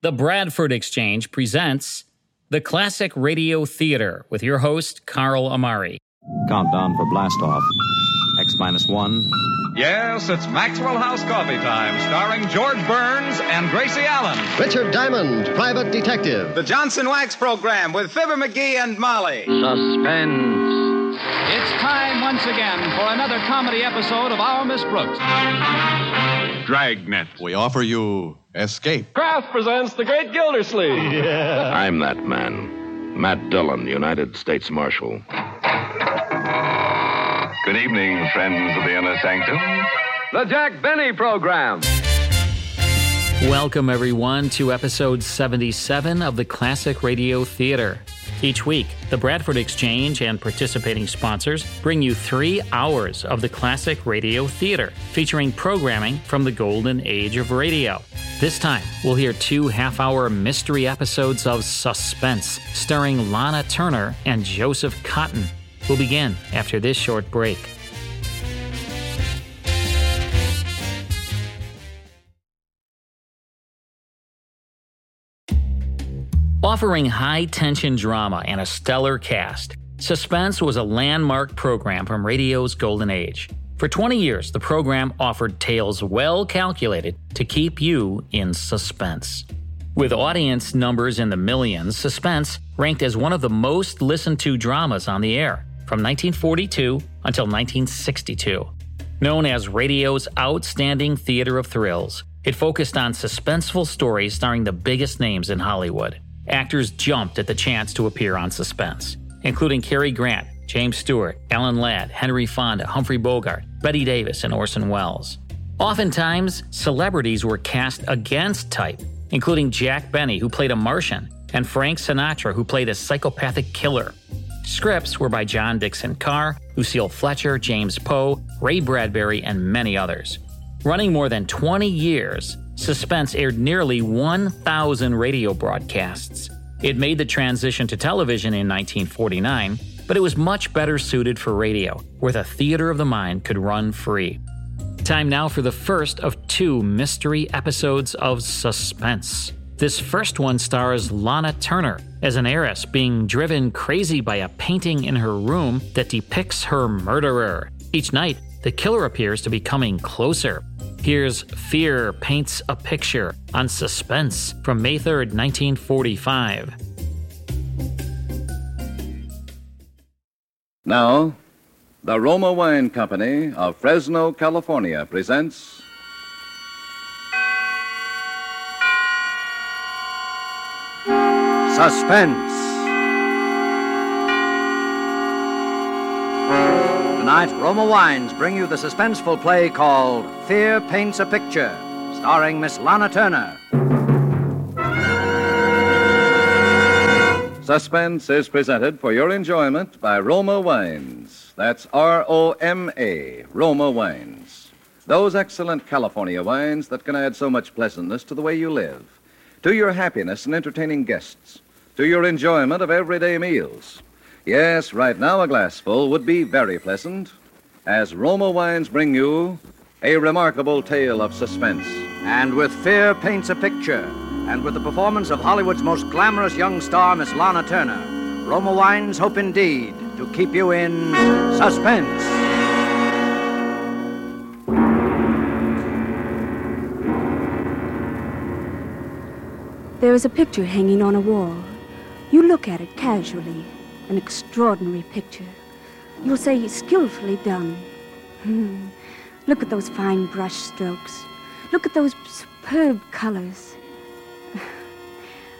The Bradford Exchange presents the Classic Radio Theater with your host, Carl Amari. Countdown for blast off. X minus one. Yes, it's Maxwell House Coffee Time, starring George Burns and Gracie Allen. Richard Diamond, private detective. The Johnson Wax Program with Fibber McGee and Molly. Suspense. It's time once again for another comedy episode of Our Miss Brooks. Dragnet. We offer you Escape. Kraft presents The Great Gildersleeve. yeah. I'm that man. Matt Dillon, United States Marshal. Good evening, friends of the inner sanctum. The Jack Benny Program. Welcome, everyone, to episode 77 of the Classic Radio Theater. Each week, the Bradford Exchange and participating sponsors bring you three hours of the Classic Radio Theater, featuring programming from the golden age of radio. This time, we'll hear two half hour mystery episodes of Suspense, starring Lana Turner and Joseph Cotten. We'll begin after this short break. Offering high tension drama and a stellar cast, Suspense was a landmark program from radio's golden age. For 20 years, the program offered tales well calculated to keep you in suspense. With audience numbers in the millions, Suspense ranked as one of the most listened to dramas on the air from 1942 until 1962. Known as radio's outstanding theater of thrills, it focused on suspenseful stories starring the biggest names in Hollywood. Actors jumped at the chance to appear on Suspense, including Cary Grant, James Stewart, Alan Ladd, Henry Fonda, Humphrey Bogart, Bette Davis, and Orson Welles. Oftentimes, celebrities were cast against type, including Jack Benny, who played a Martian, and Frank Sinatra, who played a psychopathic killer. Scripts were by John Dickson Carr, Lucille Fletcher, James Poe, Ray Bradbury, and many others. Running more than 20 years, Suspense aired nearly 1,000 radio broadcasts. It made the transition to television in 1949, but it was much better suited for radio, where the theater of the mind could run free. Time now for the first of two mystery episodes of Suspense. This first one stars Lana Turner as an heiress being driven crazy by a painting in her room that depicts her murderer. Each night, the killer appears to be coming closer. Here's Fear Paints a Picture on Suspense from May 3rd, 1945. Now, the Roma Wine Company of Fresno, California presents. Suspense. Tonight, Roma Wines bring you the suspenseful play called Fear Paints a Picture, starring Miss Lana Turner. Suspense is presented for your enjoyment by Roma Wines. That's R O M A, Roma Wines. Those excellent California wines that can add so much pleasantness to the way you live, to your happiness in entertaining guests, to your enjoyment of everyday meals. Yes, right now a glassful would be very pleasant as Roma Wines bring you a remarkable tale of suspense. And with Fear Paints a Picture, and with the performance of Hollywood's most glamorous young star, Miss Lana Turner, Roma Wines hope indeed to keep you in suspense. There is a picture hanging on a wall. You look at it casually. An extraordinary picture. You'll say skillfully done. Hmm. Look at those fine brush strokes. Look at those superb colors.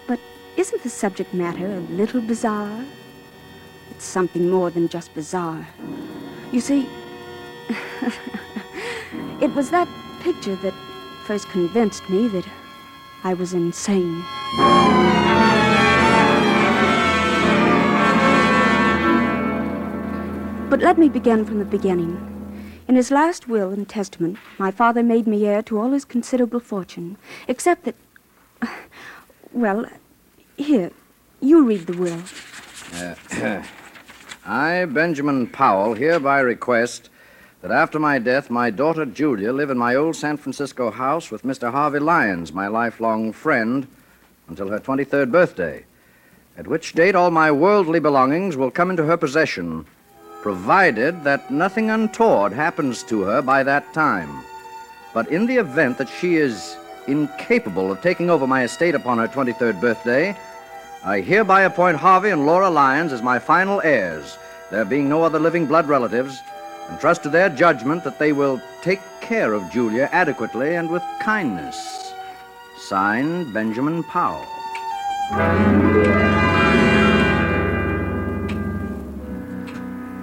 But isn't the subject matter a little bizarre? It's something more than just bizarre. You see, it was that picture that first convinced me that I was insane. But let me begin from the beginning. In his last will and testament, my father made me heir to all his considerable fortune, except that. Well, here, you read the will. Uh, I, Benjamin Powell, hereby request that after my death, my daughter Julia live in my old San Francisco house with Mr. Harvey Lyons, my lifelong friend, until her 23rd birthday, at which date all my worldly belongings will come into her possession, provided that nothing untoward happens to her by that time. But in the event that she is incapable of taking over my estate upon her 23rd birthday, I hereby appoint Harvey and Laura Lyons as my final heirs, there being no other living blood relatives, and trust to their judgment that they will take care of Julia adequately and with kindness. Signed, Benjamin Powell.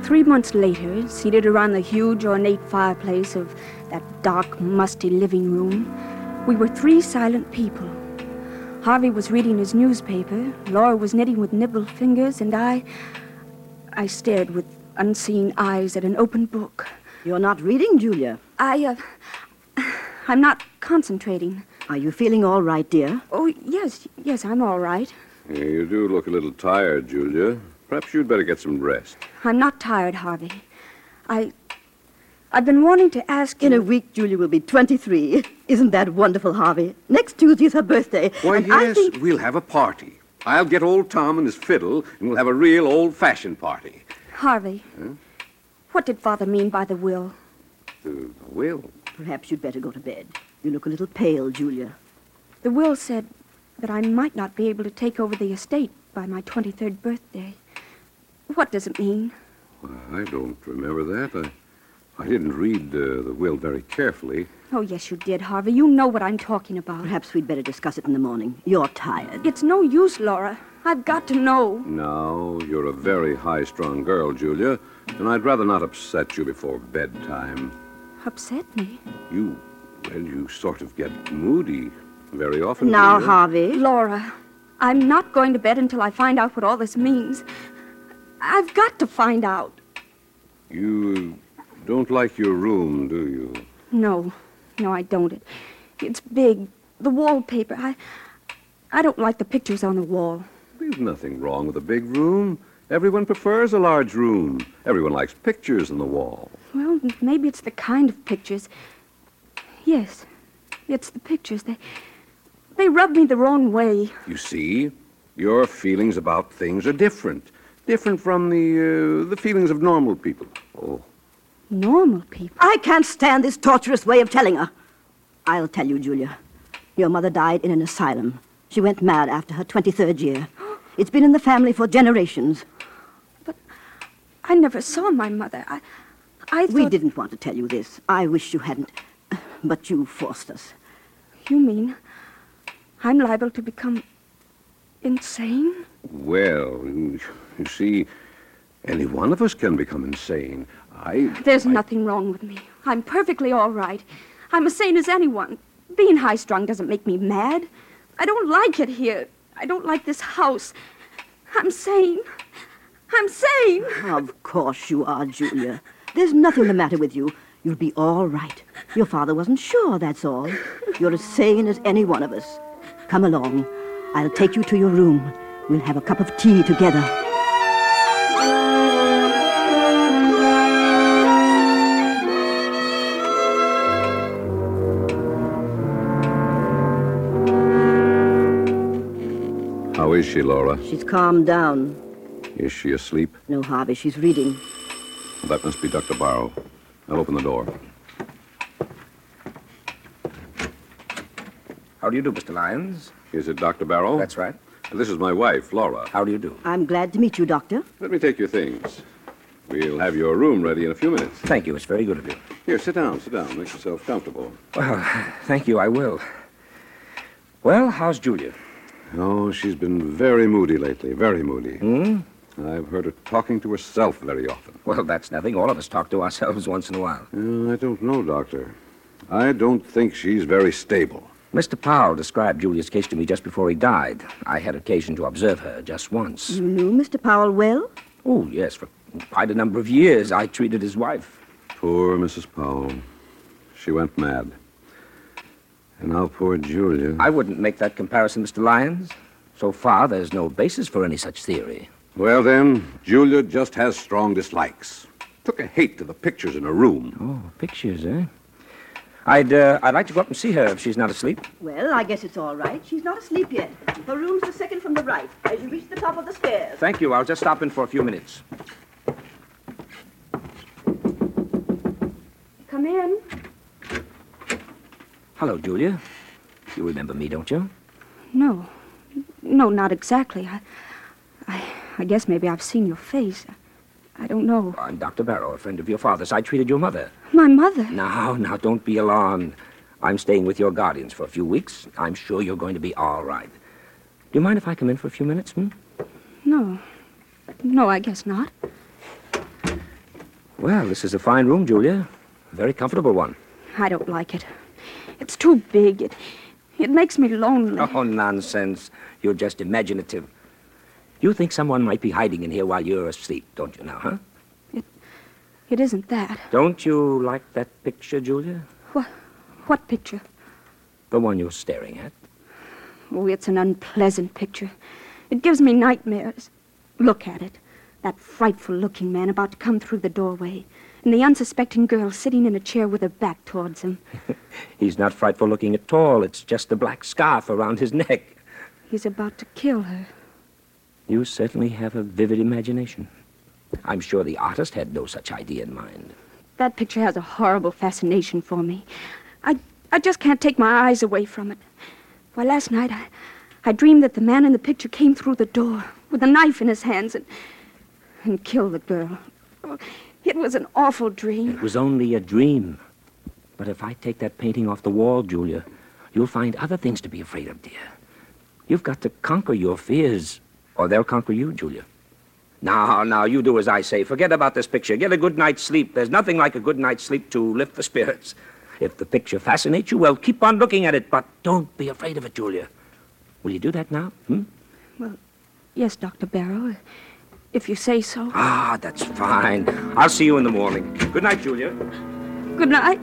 Three months later, seated around the huge ornate fireplace of that dark, musty living room, we were three silent people. Harvey was reading his newspaper, Laura was knitting with nibbled fingers, and I. I stared with unseeing eyes at an open book. You're not reading, Julia. I, uh. I'm not concentrating. Are you feeling all right, dear? Oh, yes, yes, I'm all right. Yeah, you do look a little tired, Julia. Perhaps you'd better get some rest. I'm not tired, Harvey. I. I've been wanting to ask In a week, Julia will be 23. Isn't that wonderful, Harvey? Next Tuesday is her birthday. Why, and I yes, think- we'll have a party. I'll get old Tom and his fiddle, and we'll have a real old-fashioned party. Harvey, Huh? what did Father mean by the will? The will? Perhaps you'd better go to bed. You look a little pale, Julia. The will said that I might not be able to take over the estate by my 23rd birthday. What does it mean? I don't remember that. I, I didn't read uh, the will very carefully. Oh, yes, you did, Harvey. You know what I'm talking about. Perhaps we'd better discuss it in the morning. You're tired. It's no use, Laura. I've got to know. Now, you're a very high-strung girl, Julia, and I'd rather not upset you before bedtime. Upset me. You, well, you sort of get moody very often. Now, Harvey. Laura, I'm not going to bed until I find out what all this means. I've got to find out. You don't like your room, do you? No, no, I don't. It, it's big. The wallpaper. I, I don't like the pictures on the wall. There's nothing wrong with a big room. Everyone prefers a large room. Everyone likes pictures on the wall. Well, maybe it's the kind of pictures. Yes, it's the pictures. They, they rub me the wrong way. You see, your feelings about things are different. Different from the uh, the feelings of normal people. Oh, Normal people. I can't stand this torturous way of telling her. I'll tell you, Julia. Your mother died in an asylum. She went mad after her 23rd year. It's been in the family for generations. But I never saw my mother. I, I thought... We didn't want to tell you this. I wish you hadn't. But you forced us. You mean I'm liable to become insane? well, you you see, any one of us can become insane. I. There's I- nothing wrong with me. I'm perfectly all right. I'm as sane as anyone. Being high strung doesn't make me mad. I don't like it here. I don't like this house. I'm sane. I'm sane. Of course you are, Julia. There's nothing the matter with you. You'll be all right. Your father wasn't sure, that's all. You're as sane as any one of us. Come along. I'll take you to your room. We'll have a cup of tea together. Is she, Laura? She's calmed down. Is she asleep? No, Harvey, she's reading. That must be Dr. Barrow. I'll open the door. How do you do, Mr. Lyons? Is it Dr. Barrow? That's right. This is my wife, Laura. How do you do? I'm glad to meet you, Doctor. Let me take your things. We'll have your room ready in a few minutes. Thank you. It's very good of you. Here, sit down, sit down. Make yourself comfortable. Well, thank you. I will. Well, how's Julia? Oh, she's been very moody lately, very moody. Hmm? I've heard her talking to herself very often. Well, that's nothing. All of us talk to ourselves once in a while. Uh, I don't know, Doctor. I don't think she's very stable. Mr. Powell described Julia's case to me just before he died. I had occasion to observe her just once. You knew Mr. Powell well? Oh, yes, for quite a number of years. I treated his wife. Poor Mrs. Powell. She went mad. And now poor Julia. I wouldn't make that comparison, Mr. Lyons. So far, there's no basis for any such theory. Well, then, Julia just has strong dislikes. Took a hate to the pictures in her room. Oh, pictures, eh? I'd, uh, I'd like to go up and see her if she's not asleep. Well, I guess it's all right. She's not asleep yet. Her room's the second from the right, as you reach the top of the stairs. Thank you. I'll just stop in for a few minutes. Come in. Hello, Julia. You remember me, don't you? No. No, not exactly. I, I, I guess maybe I've seen your face. I don't know. I'm Dr. Barrow, a friend of your father's. I treated your mother. My mother? Now, now, don't be alarmed. I'm staying with your guardians for a few weeks. I'm sure you're going to be all right. Do you mind if I come in for a few minutes, hmm? No. No, I guess not. Well, this is a fine room, Julia. A very comfortable one. I don't like it. It's too big. It, it makes me lonely. Oh, nonsense. You're just imaginative. You think someone might be hiding in here while you're asleep, don't you now, huh? It, it isn't that. Don't you like that picture, Julia? What, what picture? The one you're staring at. Oh, it's an unpleasant picture. It gives me nightmares. Look at it. That frightful looking man about to come through the doorway, and the unsuspecting girl sitting in a chair with her back towards him. He's not frightful looking at all. It's just the black scarf around his neck. He's about to kill her. You certainly have a vivid imagination. I'm sure the artist had no such idea in mind. That picture has a horrible fascination for me. I, I just can't take my eyes away from it. Why, last night I, I dreamed that the man in the picture came through the door with a knife in his hands and, and killed the girl. It was an awful dream. It was only a dream. But if I take that painting off the wall, Julia, you'll find other things to be afraid of, dear. You've got to conquer your fears, or they'll conquer you, Julia. Now, now, you do as I say. Forget about this picture. Get a good night's sleep. There's nothing like a good night's sleep to lift the spirits. If the picture fascinates you, well, keep on looking at it, but don't be afraid of it, Julia. Will you do that now? Hmm? Well, yes, Dr. Barrow, if you say so. Ah, that's fine. I'll see you in the morning. Good night, Julia. Good night.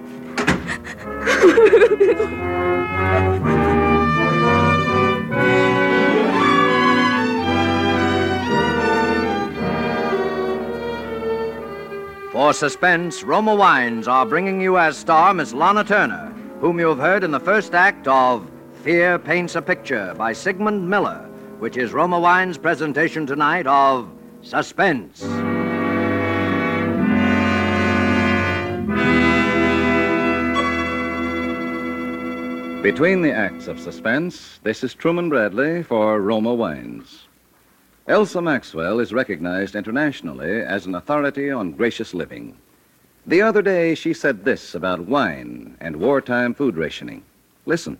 For suspense, Roma Wines are bringing you as star Miss Lana Turner, whom you have heard in the first act of Fear Paints a Picture by Sigmund Miller, which is Roma Wines' presentation tonight of Suspense. Between the acts of suspense, this is Truman Bradley for Roma Wines. Elsa Maxwell is recognized internationally as an authority on gracious living. The other day, she said this about wine and wartime food rationing. Listen.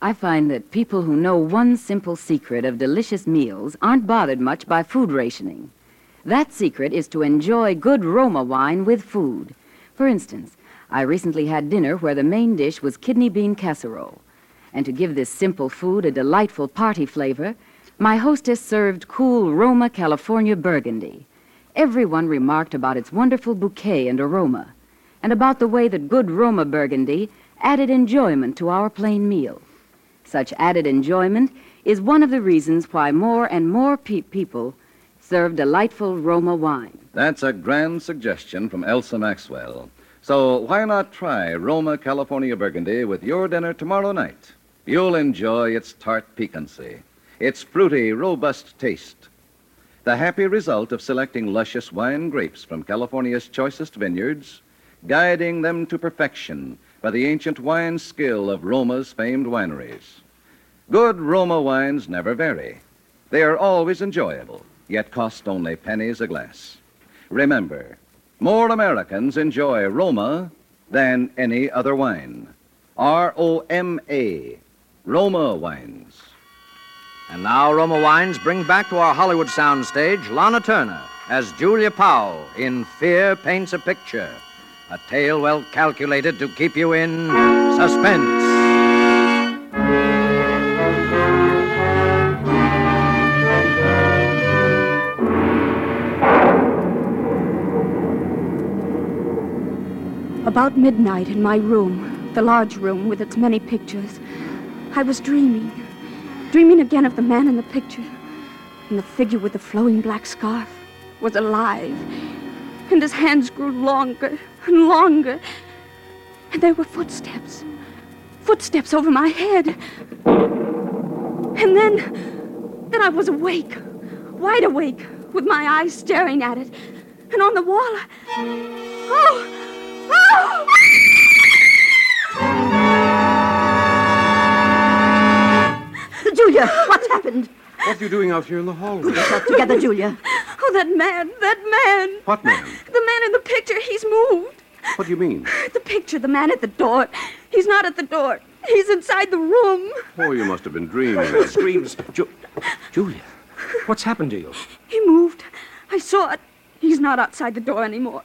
I find that people who know one simple secret of delicious meals aren't bothered much by food rationing. That secret is to enjoy good Roma wine with food. For instance, I recently had dinner where the main dish was kidney bean casserole. And to give this simple food a delightful party flavor, my hostess served cool Roma California Burgundy. Everyone remarked about its wonderful bouquet and aroma, and about the way that good Roma Burgundy added enjoyment to our plain meal. Such added enjoyment is one of the reasons why more and more pe- people serve delightful Roma wine. That's a grand suggestion from Elsa Maxwell. So why not try Roma California Burgundy with your dinner tomorrow night? You'll enjoy its tart piquancy its fruity, robust taste. The happy result of selecting luscious wine grapes from California's choicest vineyards, guiding them to perfection by the ancient wine skill of Roma's famed wineries. Good Roma wines never vary. They are always enjoyable, yet cost only pennies a glass. Remember, more Americans enjoy Roma than any other wine. R O M A, Roma wines. And now Roma Wines bring back to our Hollywood soundstage Lana Turner as Julia Powell in Fear Paints a Picture, a tale well calculated to keep you in suspense. About midnight in my room, the large room with its many pictures, I was dreaming dreaming again of the man in the picture. And the figure with the flowing black scarf was alive. And his hands grew longer and longer. And there were footsteps. Footsteps over my head. And then. Then I was awake. Wide awake, with my eyes staring at it. And on the wall. I... Oh! Oh! Julia, what's oh! happened? What are you doing out here in the hallway? Put yourself together, Julia. Oh, that man, that man. What man? The man in the picture, he's moved. What do you mean? The picture, the man at the door. He's not at the door. He's inside the room. Oh, you must have been dreaming. The screams. Ju- Julia, what's happened to you? He moved. I saw it. He's not outside the door anymore.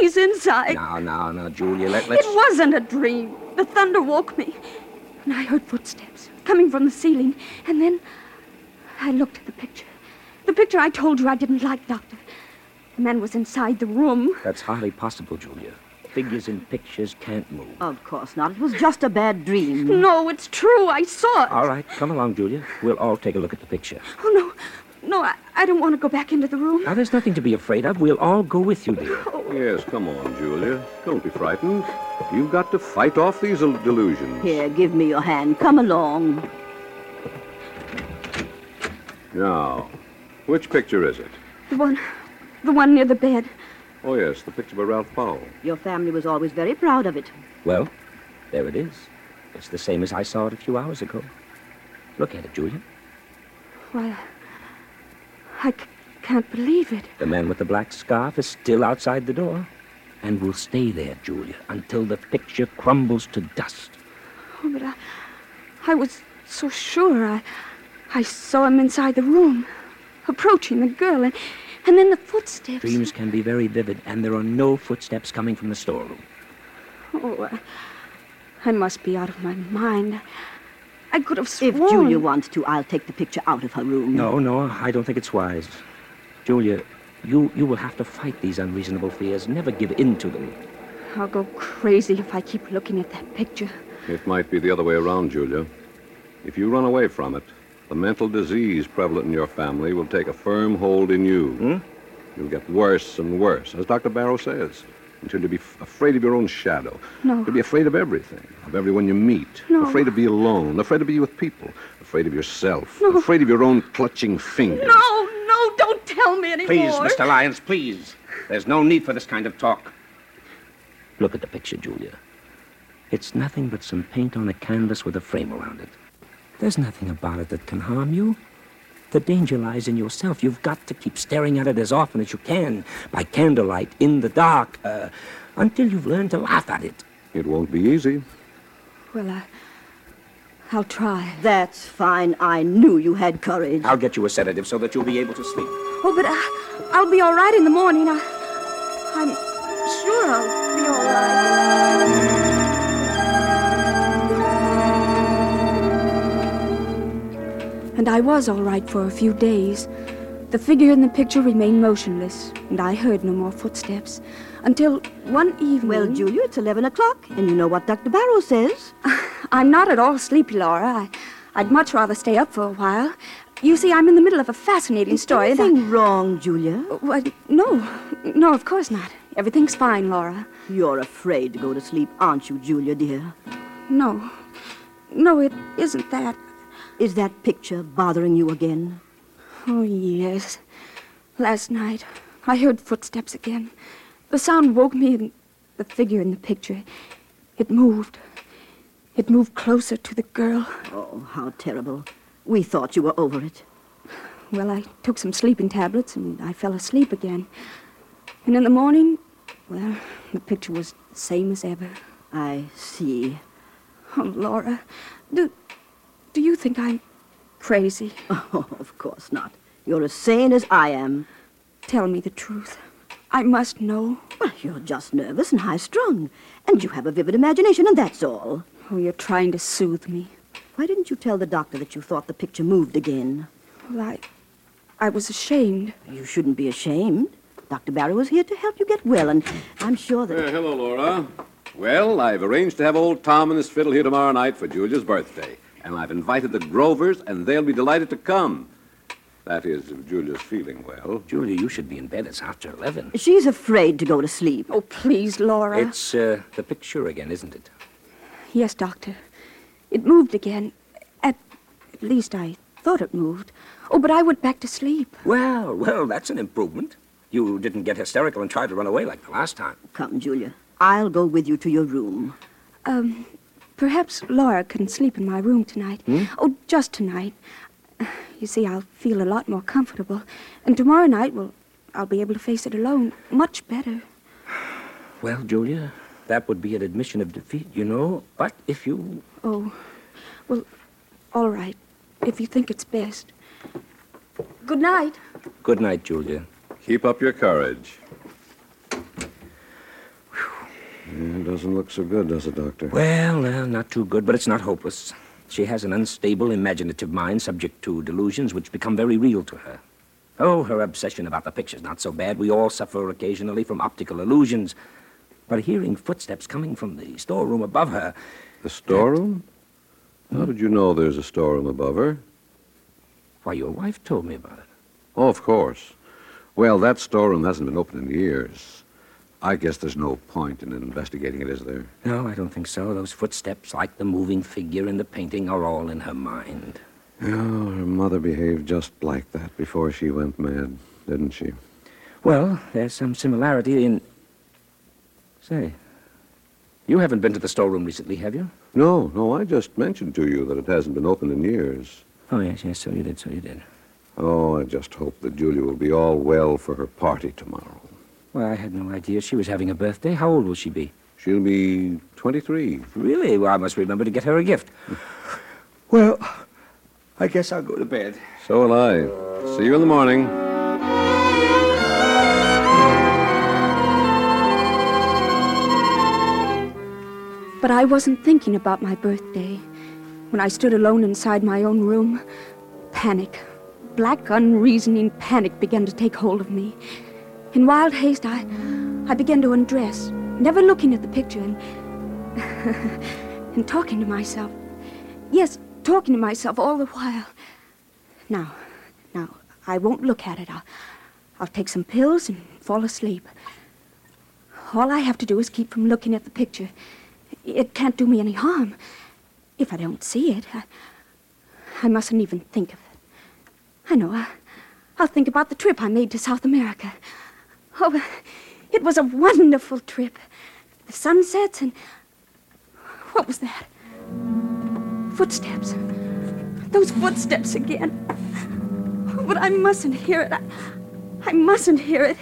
He's inside. Now, now, now, Julia, let, let's. It wasn't a dream. The thunder woke me. And I heard footsteps coming from the ceiling. And then I looked at the picture. The picture I told you I didn't like, Doctor. The man was inside the room. That's hardly possible, Julia. Figures in pictures can't move. Of course not. It was just a bad dream. No, it's true. I saw it. All right, come along, Julia. We'll all take a look at the picture. Oh, no. No, I, I don't want to go back into the room. Now, there's nothing to be afraid of. We'll all go with you, dear. Oh. Yes, come on, Julia. Don't be frightened. You've got to fight off these delusions. Here, give me your hand. Come along. Now, which picture is it? The one, the one near the bed. Oh, yes, the picture by Ralph Powell. Your family was always very proud of it. Well, there it is. It's the same as I saw it a few hours ago. Look at it, Julia. Why, I c- can't believe it. The man with the black scarf is still outside the door. And will stay there, Julia, until the picture crumbles to dust. Oh, but I, I was so sure. I, I saw him inside the room, approaching the girl, and, and then the footsteps. Dreams can be very vivid, and there are no footsteps coming from the storeroom. Oh, I, I must be out of my mind. I could have sworn. If Julia wants to, I'll take the picture out of her room. No, no, I don't think it's wise. Julia, you, you will have to fight these unreasonable fears. Never give in to them. I'll go crazy if I keep looking at that picture. It might be the other way around, Julia. If you run away from it, the mental disease prevalent in your family will take a firm hold in you. Hmm? You'll get worse and worse, as Dr. Barrow says, until you'll be f- afraid of your own shadow. No. You'll be afraid of everything, of everyone you meet. No. Afraid to be alone, afraid to be with people, afraid of yourself, No. afraid of your own clutching fingers. No, no, don't tell me anymore. Please, Mr. Lyons, please. There's no need for this kind of talk. Look at the picture, Julia. It's nothing but some paint on a canvas with a frame around it. There's nothing about it that can harm you. The danger lies in yourself. You've got to keep staring at it as often as you can, by candlelight, in the dark, uh, until you've learned to laugh at it. It won't be easy. Well, I, I'll try. That's fine. I knew you had courage. I'll get you a sedative so that you'll be able to sleep. Oh, but I, I'll be all right in the morning. I, I'm sure I'll be all right. And I was all right for a few days. The figure in the picture remained motionless, and I heard no more footsteps until one evening. Well, Julia, it's 11 o'clock, and you know what Dr. Barrow says. I'm not at all sleepy, Laura. I, I'd much rather stay up for a while. You see, I'm in the middle of a fascinating Is story. and I- wrong, Julia? Well, no, no, of course not. Everything's fine, Laura. You're afraid to go to sleep, aren't you, Julia, dear? No, no, it isn't that. Is that picture bothering you again? Oh, yes. Last night, I heard footsteps again. The sound woke me, and the figure in the picture, it moved. It moved closer to the girl. Oh, how terrible. We thought you were over it. Well, I took some sleeping tablets, and I fell asleep again. And in the morning, well, the picture was the same as ever. I see. Oh, Laura, do, do you think I'm crazy? Oh, of course not. You're as sane as I am. Tell me the truth. I must know. Well, you're just nervous and high strung, and you have a vivid imagination, and that's all. Oh, you're trying to soothe me. Why didn't you tell the doctor that you thought the picture moved again? Well, I, I was ashamed. You shouldn't be ashamed. Dr. Barrow is here to help you get well, and I'm sure that. Uh, hello, Laura. Well, I've arranged to have old Tom and his fiddle here tomorrow night for Julia's birthday. And I've invited the Grovers, and they'll be delighted to come. That is, if Julia's feeling well. Julia, you should be in bed. It's after 11. She's afraid to go to sleep. Oh, please, Laura. It's uh, the picture again, isn't it? Yes, Doctor. It moved again. At, at least I thought it moved. Oh, but I went back to sleep. Well, well, that's an improvement. You didn't get hysterical and try to run away like the last time. Come, Julia. I'll go with you to your room. Um, perhaps Laura can sleep in my room tonight. Hmm? Oh, just tonight. You see, I'll feel a lot more comfortable. And tomorrow night, well, I'll be able to face it alone much better. Well, Julia, that would be an admission of defeat, you know. But if you. Oh, well, all right. If you think it's best. Good night. Good night, Julia. Keep up your courage. It doesn't look so good, does it, Doctor? Well, uh, not too good, but it's not hopeless. She has an unstable, imaginative mind subject to delusions which become very real to her. Oh, her obsession about the picture's not so bad. We all suffer occasionally from optical illusions. But hearing footsteps coming from the storeroom above her. The storeroom? How did you know there's a storeroom above her? Why, your wife told me about it. Oh, of course. Well, that storeroom hasn't been opened in years. I guess there's no point in investigating it, is there? No, I don't think so. Those footsteps, like the moving figure in the painting, are all in her mind. Oh, her mother behaved just like that before she went mad, didn't she? Well, there's some similarity in. Say, you haven't been to the storeroom recently, have you? No, no, I just mentioned to you that it hasn't been opened in years. Oh, yes, yes, so you did, so you did. Oh, I just hope that Julia will be all well for her party tomorrow. Well, I had no idea she was having a birthday. How old will she be? She'll be 23. Really? Well, I must remember to get her a gift. Well, I guess I'll go to bed. So will I. See you in the morning. But I wasn't thinking about my birthday. When I stood alone inside my own room, panic, black, unreasoning panic began to take hold of me. In wild haste, I, I began to undress, never looking at the picture and, and talking to myself. Yes, talking to myself all the while. Now, now, I won't look at it. I'll, I'll take some pills and fall asleep. All I have to do is keep from looking at the picture. It can't do me any harm. If I don't see it, I, I mustn't even think of it. I know. I, I'll think about the trip I made to South America. Oh, it was a wonderful trip. The sunsets and. What was that? Footsteps. Those footsteps again. Oh, but I mustn't hear it. I, I mustn't hear it.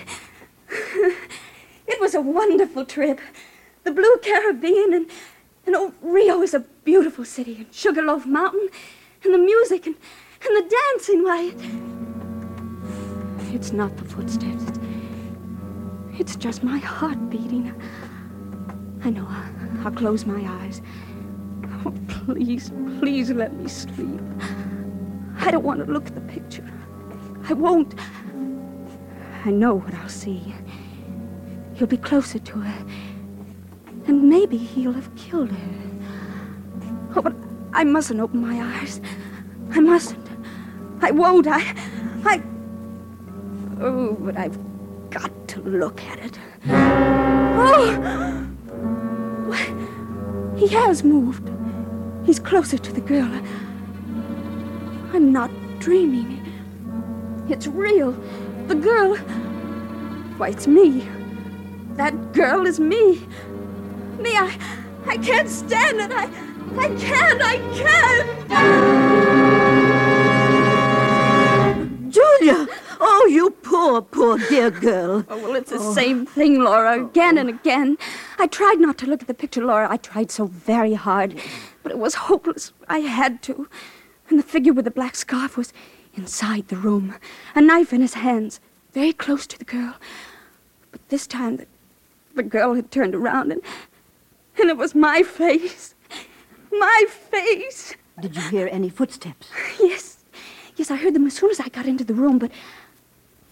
It was a wonderful trip. The Blue Caribbean and, and oh, Rio is a beautiful city, and Sugarloaf Mountain, and the music and, and the dancing. Why, it's not the footsteps. It's, just my heart beating. I know. I'll, I'll close my eyes. Oh, please, please let me sleep. I don't want to look at the picture. I won't. I know what I'll see. He'll be closer to her. And maybe he'll have killed her. Oh, but I mustn't open my eyes. I mustn't. I won't. I. I. Oh, but I've got to look at it. Oh! He has moved. He's closer to the girl. I'm not dreaming. It's real. The girl. Why, it's me. That girl is me. Me, I. I can't stand it. I. I can't. I can't. Julia! Oh, you poor, poor dear girl. Oh, well, it's the oh. same thing, Laura, again and again. I tried not to look at the picture, Laura. I tried so very hard. But it was hopeless. I had to. And the figure with the black scarf was inside the room, a knife in his hands, very close to the girl. But this time the, the girl had turned around and, and it was my face. My face. Did you hear any footsteps? Yes. Yes, I heard them as soon as I got into the room, but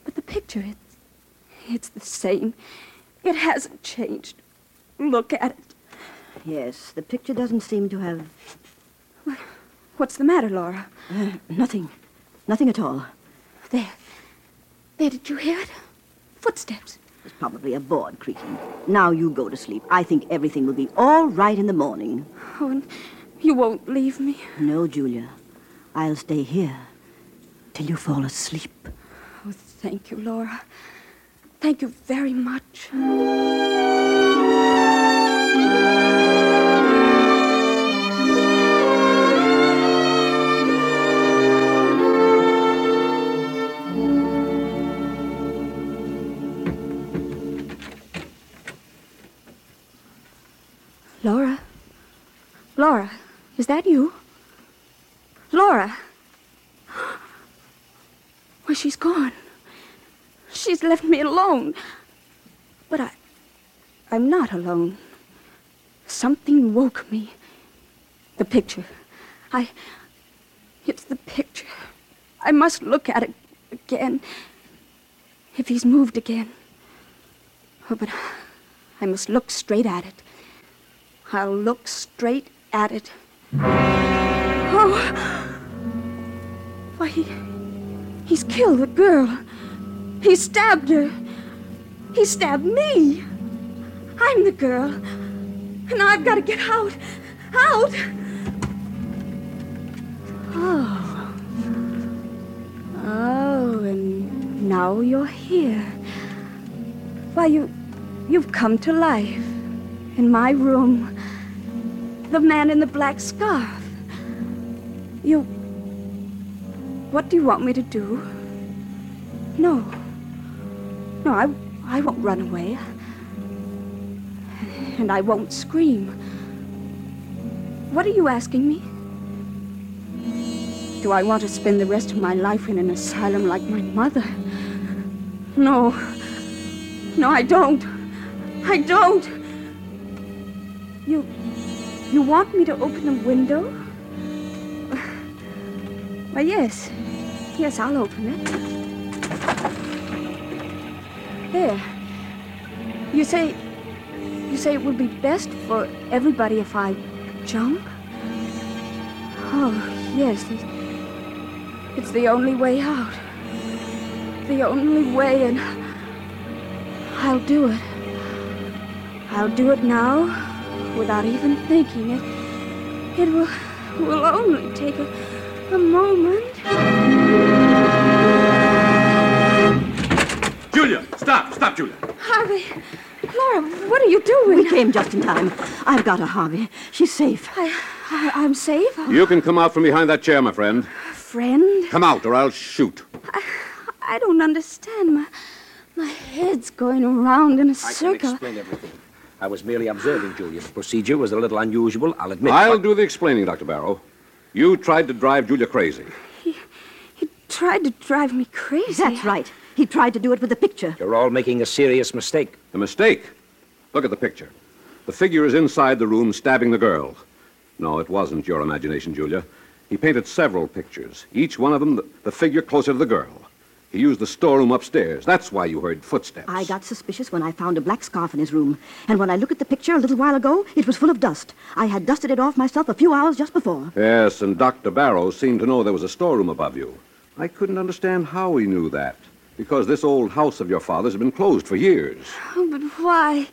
but the picture, it's it's the same. It hasn't changed. Look at it. Yes, the picture doesn't seem to have. What's the matter, Laura? Uh, nothing. Nothing at all. There. There, did you hear it? Footsteps. It's probably a board creaking. Now you go to sleep. I think everything will be all right in the morning. Oh, and you won't leave me? No, Julia. I'll stay here till you fall asleep. Thank you, Laura. Thank you very much. Laura? Laura, is that you? Laura? Well, she's gone. She's left me alone. But I. I'm not alone. Something woke me. The picture. I. It's the picture. I must look at it again. If he's moved again. Oh, but I must look straight at it. I'll look straight at it. Oh! Why, he, he's killed the girl. He stabbed her. He stabbed me. I'm the girl. And I've got to get out. Out! Oh. Oh, and now you're here. Why, you. You've come to life. In my room. The man in the black scarf. You. What do you want me to do? No. No, I, I won't run away. And I won't scream. What are you asking me? Do I want to spend the rest of my life in an asylum like my mother? No. No, I don't. I don't. You. You want me to open the window? Why, yes. Yes, I'll open it. There. You say. You say it would be best for everybody if I jump? Oh, yes. It's, the only way out. The only way, and I'll do it. I'll do it now without even thinking it. It will, will only take a, a moment. Stop, stop, Julia. Harvey, Laura, what are you doing? We came just in time. I've got her, Harvey. She's safe. I, I, I'm safe. You can come out from behind that chair, my friend. Friend? Come out, or I'll shoot. I, I don't understand. My, my head's going around in a I circle. I can explain everything. I was merely observing Julia. The procedure was a little unusual, I'll admit. I'll but- do the explaining, Dr. Barrow. You tried to drive Julia crazy. He, He tried to drive me crazy. That's right. He tried to do it with the picture. You're all making a serious mistake. A mistake? Look at the picture. The figure is inside the room stabbing the girl. No, it wasn't your imagination, Julia. He painted several pictures, each one of them the, the figure closer to the girl. He used the storeroom upstairs. That's why you heard footsteps. I got suspicious when I found a black scarf in his room. And when I looked at the picture a little while ago, it was full of dust. I had dusted it off myself a few hours just before. Yes, and Dr. Barrow seemed to know there was a storeroom above you. I couldn't understand how he knew that. Because this old house of your father's has been closed for years. Oh, but why?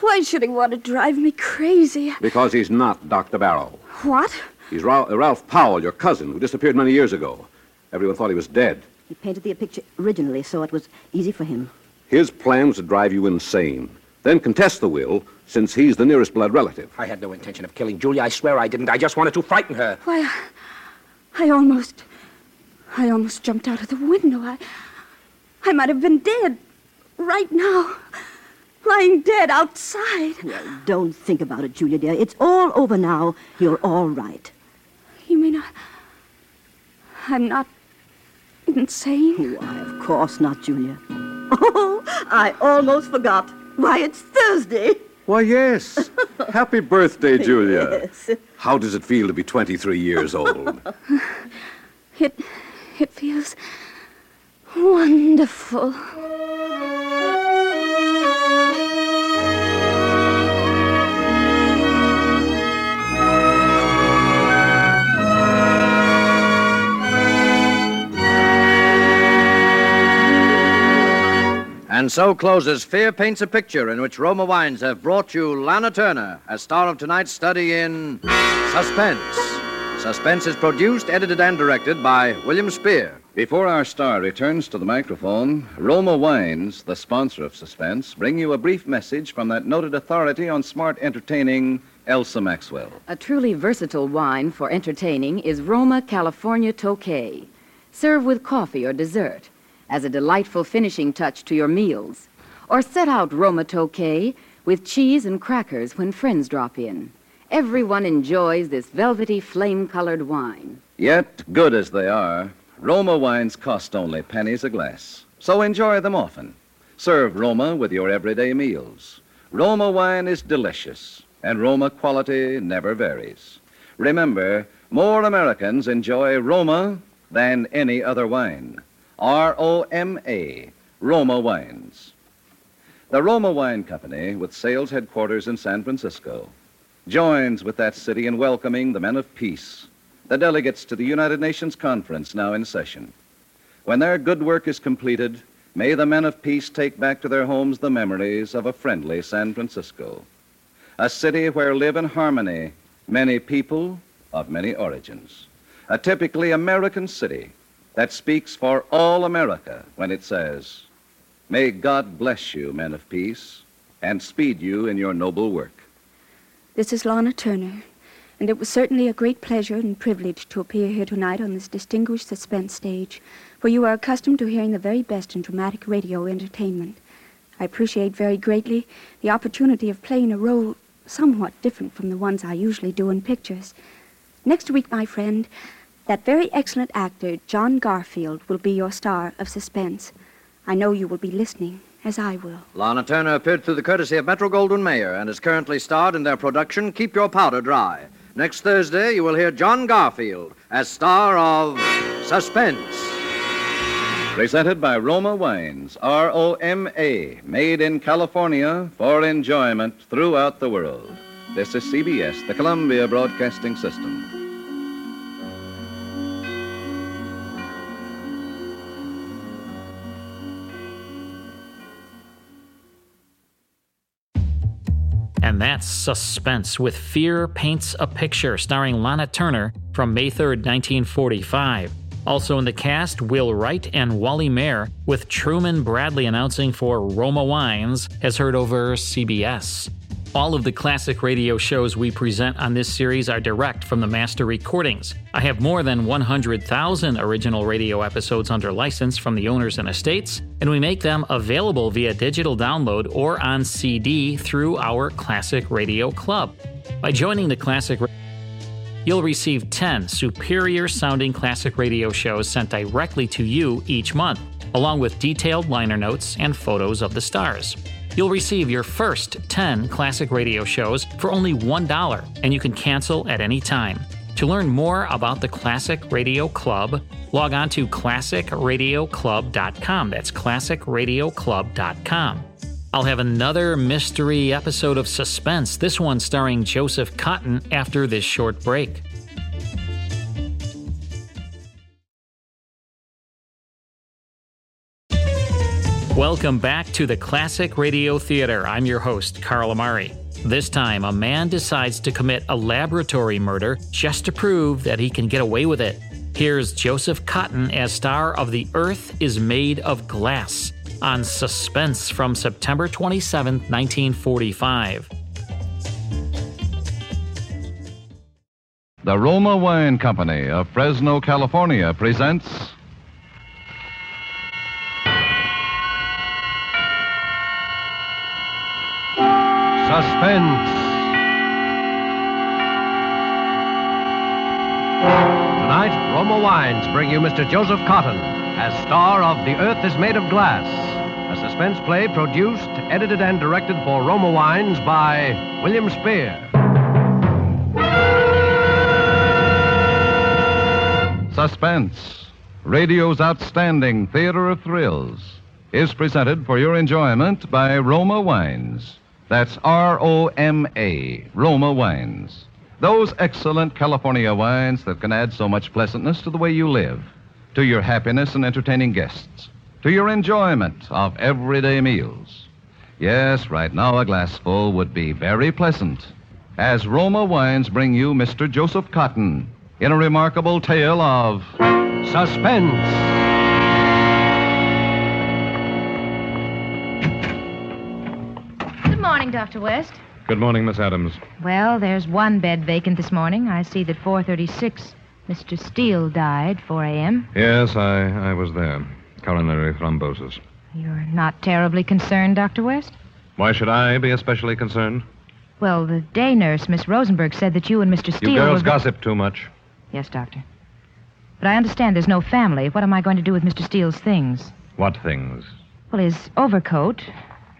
Why should he want to drive me crazy? Because he's not Dr. Barrow. What? He's Ra- uh, Ralph Powell, your cousin, who disappeared many years ago. Everyone thought he was dead. He painted the picture originally, so it was easy for him. His plan was to drive you insane, then contest the will, since he's the nearest blood relative. I had no intention of killing Julia. I swear I didn't. I just wanted to frighten her. Why, I almost. I almost jumped out of the window. I. I might have been dead. Right now. Lying dead outside. Well, don't think about it, Julia, dear. It's all over now. You're all right. You mean I. I'm not insane? Why, of course not, Julia. Oh, I almost forgot. Why, it's Thursday. Why, yes. Happy birthday, Julia. Yes. How does it feel to be 23 years old? It. It feels. Wonderful. And so closes Fear Paints a Picture, in which Roma Wines have brought you Lana Turner as star of tonight's study in Suspense. Suspense is produced, edited, and directed by William Spier. Before our star returns to the microphone, Roma Wines, the sponsor of Suspense, bring you a brief message from that noted authority on smart entertaining, Elsa Maxwell. A truly versatile wine for entertaining is Roma California Tokay. Serve with coffee or dessert as a delightful finishing touch to your meals. Or set out Roma Tokay with cheese and crackers when friends drop in. Everyone enjoys this velvety flame colored wine. Yet, good as they are, Roma wines cost only pennies a glass. So enjoy them often. Serve Roma with your everyday meals. Roma wine is delicious, and Roma quality never varies. Remember, more Americans enjoy Roma than any other wine. R O M A, Roma Wines. The Roma Wine Company, with sales headquarters in San Francisco, joins with that city in welcoming the men of peace, the delegates to the United Nations Conference now in session. When their good work is completed, may the men of peace take back to their homes the memories of a friendly San Francisco, a city where live in harmony many people of many origins, a typically American city that speaks for all America when it says, May God bless you, men of peace, and speed you in your noble work. This is Lana Turner, and it was certainly a great pleasure and privilege to appear here tonight on this distinguished suspense stage, for you are accustomed to hearing the very best in dramatic radio entertainment. I appreciate very greatly the opportunity of playing a role somewhat different from the ones I usually do in pictures. Next week, my friend, that very excellent actor, John Garfield, will be your star of suspense. I know you will be listening, as I will. Lana Turner appeared through the courtesy of Metro Goldwyn Mayer and is currently starred in their production Keep Your Powder Dry. Next Thursday, you will hear John Garfield as star of Suspense. Presented by Roma Wines, R O M A, made in California for enjoyment throughout the world. This is CBS, the Columbia Broadcasting System. And that's Suspense with Fear Paints a Picture, starring Lana Turner from May 3rd, 1945. Also in the cast, Will Wright and Wally Maher, with Truman Bradley announcing for Roma Wines, as heard over CBS. All of the classic radio shows we present on this series are direct from the master recordings. I have more than 100,000 original radio episodes under license from the owners and estates, and we make them available via digital download or on CD through our Classic Radio Club. By joining the Classic You'll receive 10 superior sounding classic radio shows sent directly to you each month, along with detailed liner notes and photos of the stars. You'll receive your first 10 classic radio shows for only $1, and you can cancel at any time. To learn more about the Classic Radio Club, log on to classicradioclub.com. That's classicradioclub.com. I'll have another mystery episode of Suspense, this one starring Joseph Cotten, after this short break. Welcome back to the Classic Radio Theater. I'm your host, Carl Amari. This time, a man decides to commit a laboratory murder just to prove that he can get away with it. Here's Joseph Cotten as star of The Earth is Made of Glass on Suspense from September 27, 1945. The Roma Wine Company of Fresno, California presents Suspense. Tonight, Roma Wines bring you Mr. Joseph Cotten as star of The Earth is Made of Glass, a suspense play produced, edited, and directed for Roma Wines by William Spier. Suspense, radio's outstanding theater of thrills, is presented for your enjoyment by Roma Wines. That's R O M A, Roma Wines. Those excellent California wines that can add so much pleasantness to the way you live, to your happiness in entertaining guests. to your enjoyment of everyday meals. Yes, right now a glassful would be very pleasant. As Roma Wines bring you Mr. Joseph Cotten in a remarkable tale of suspense. Dr. West. Good morning, Miss Adams. Well, there's one bed vacant this morning. I see that 436 Mr. Steele died, 4 a.m. Yes, I, I was there. Coronary thrombosis. You're not terribly concerned, Dr. West? Why should I be especially concerned? Well, the day nurse, Miss Rosenberg, said that you and Mr. Steele You girls were... gossip too much. Yes, Doctor. But I understand there's no family. What am I going to do with Mr. Steele's things? What things? Well, his overcoat.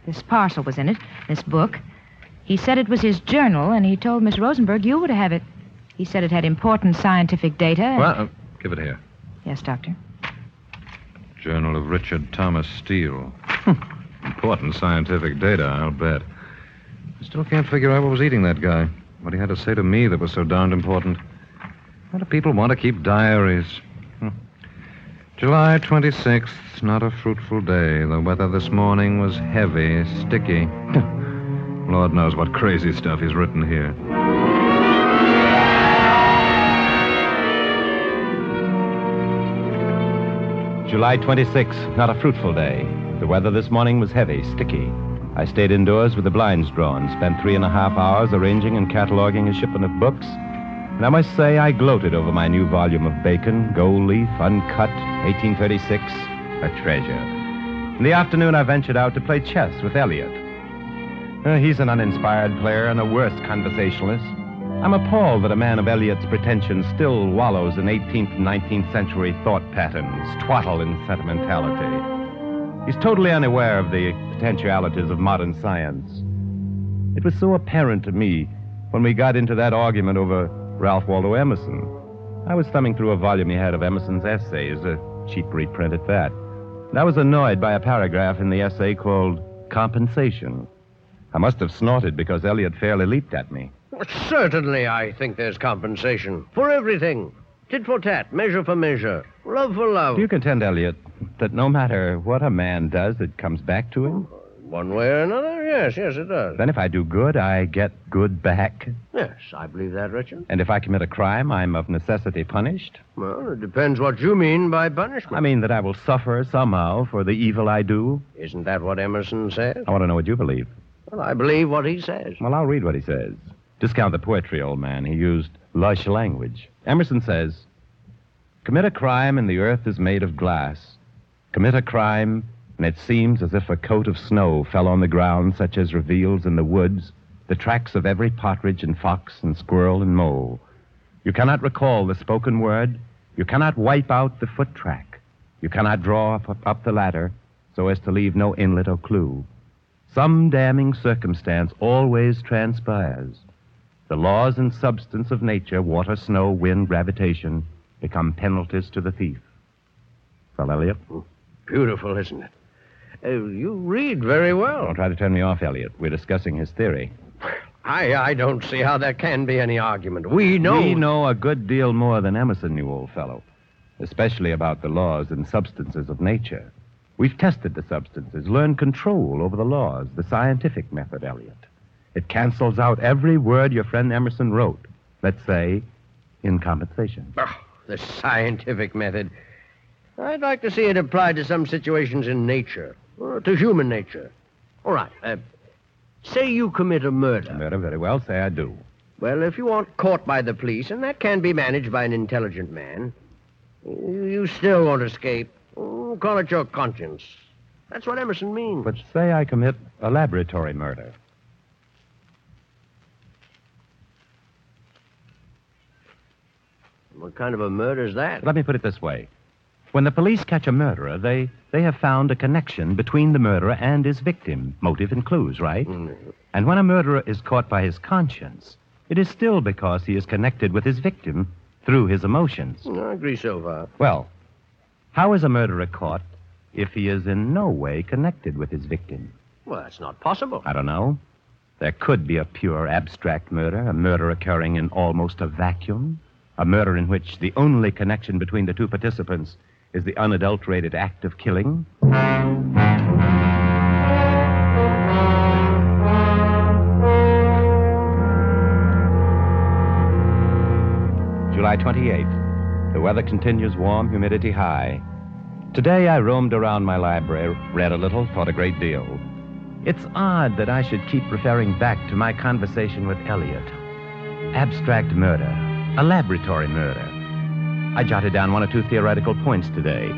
This parcel was in it, this book. He said it was his journal, and he told Miss Rosenberg you were to have it. He said it had important scientific data. and- Well, uh, give it here. Yes, Doctor. Journal of Richard Thomas Steele. Important scientific data, I'll bet. I still can't figure out what was eating that guy. What he had to say to me that was so darned important. Why do people want to keep diaries? July 26th, not a fruitful day. The weather this morning was heavy, sticky. Lord knows what crazy stuff he's written here. July 26th, not a fruitful day. The weather this morning was heavy, sticky. I stayed indoors with the blinds drawn, spent three and a half hours arranging and cataloging a shipment of books. And I must say I gloated over my new volume of Bacon, Gold Leaf, Uncut, 1836, a treasure. In the afternoon, I ventured out to play chess with Elliot. Uh, he's an uninspired player and a worse conversationalist. I'm appalled that a man of Eliot's pretensions still wallows in 18th and 19th century thought patterns, twaddle and sentimentality. He's totally unaware of the potentialities of modern science. It was so apparent to me when we got into that argument over Ralph Waldo Emerson. I was thumbing through a volume he had of Emerson's essays, a cheap reprint at that. And I was annoyed by a paragraph in the essay called Compensation. I must have snorted because Elliot fairly leaped at me. Certainly, I think there's compensation for everything. Tit for tat, measure for measure, love for love. Do you contend, Elliot, that no matter what a man does, it comes back to him? One way or another, yes, yes, it does. Then if I do good, I get good back. Yes, I believe that, Richard. And if I commit a crime, I'm of necessity punished? Well, it depends what you mean by punishment. I mean that I will suffer somehow for the evil I do. Isn't that what Emerson says? I want to know what you believe. Well, I believe what he says. Well, I'll read what he says. Discount the poetry, old man. He used lush language. Emerson says, Commit a crime and the earth is made of glass. Commit a crime and it seems as if a coat of snow fell on the ground such as reveals in the woods the tracks of every partridge and fox and squirrel and mole. You cannot recall the spoken word. You cannot wipe out the foot track. You cannot draw up, up the ladder so as to leave no inlet or clue. Some damning circumstance always transpires. The laws and substance of nature, water, snow, wind, gravitation, become penalties to the thief. Well, Elliot? Beautiful, isn't it? Uh, you read very well. Don't try to turn me off, Elliot. We're discussing his theory. I, I don't see how there can be any argument. We know. We know a good deal more than Emerson knew, old fellow, especially about the laws and substances of nature. We've tested the substances, learned control over the laws, the scientific method, Elliot. It cancels out every word your friend Emerson wrote, let's say, in compensation. Oh, the scientific method. I'd like to see it applied to some situations in nature, or to human nature. All right. Uh, say you commit a murder. Murder, very well. Say I do. Well, if you aren't caught by the police, and that can be managed by an intelligent man, you you still won't escape. Oh, call it your conscience. That's what Emerson means. But say I commit a laboratory murder. What kind of a murder is that? Let me put it this way. When the police catch a murderer, they, they have found a connection between the murderer and his victim, motive and clues, right? Mm-hmm. And when a murderer is caught by his conscience, it is still because he is connected with his victim through his emotions. I agree so far. Well, how is a murderer caught if he is in no way connected with his victim? Well, that's not possible. I don't know. There could be a pure abstract murder, a murder occurring in almost a vacuum, a murder in which the only connection between the two participants is the unadulterated act of killing? Hmm? July 28th. The weather continues warm, humidity high. Today I roamed around my library, read a little, thought a great deal. It's odd that I should keep referring back to my conversation with Elliot. Abstract murder, a laboratory murder. I jotted down one or two theoretical points today.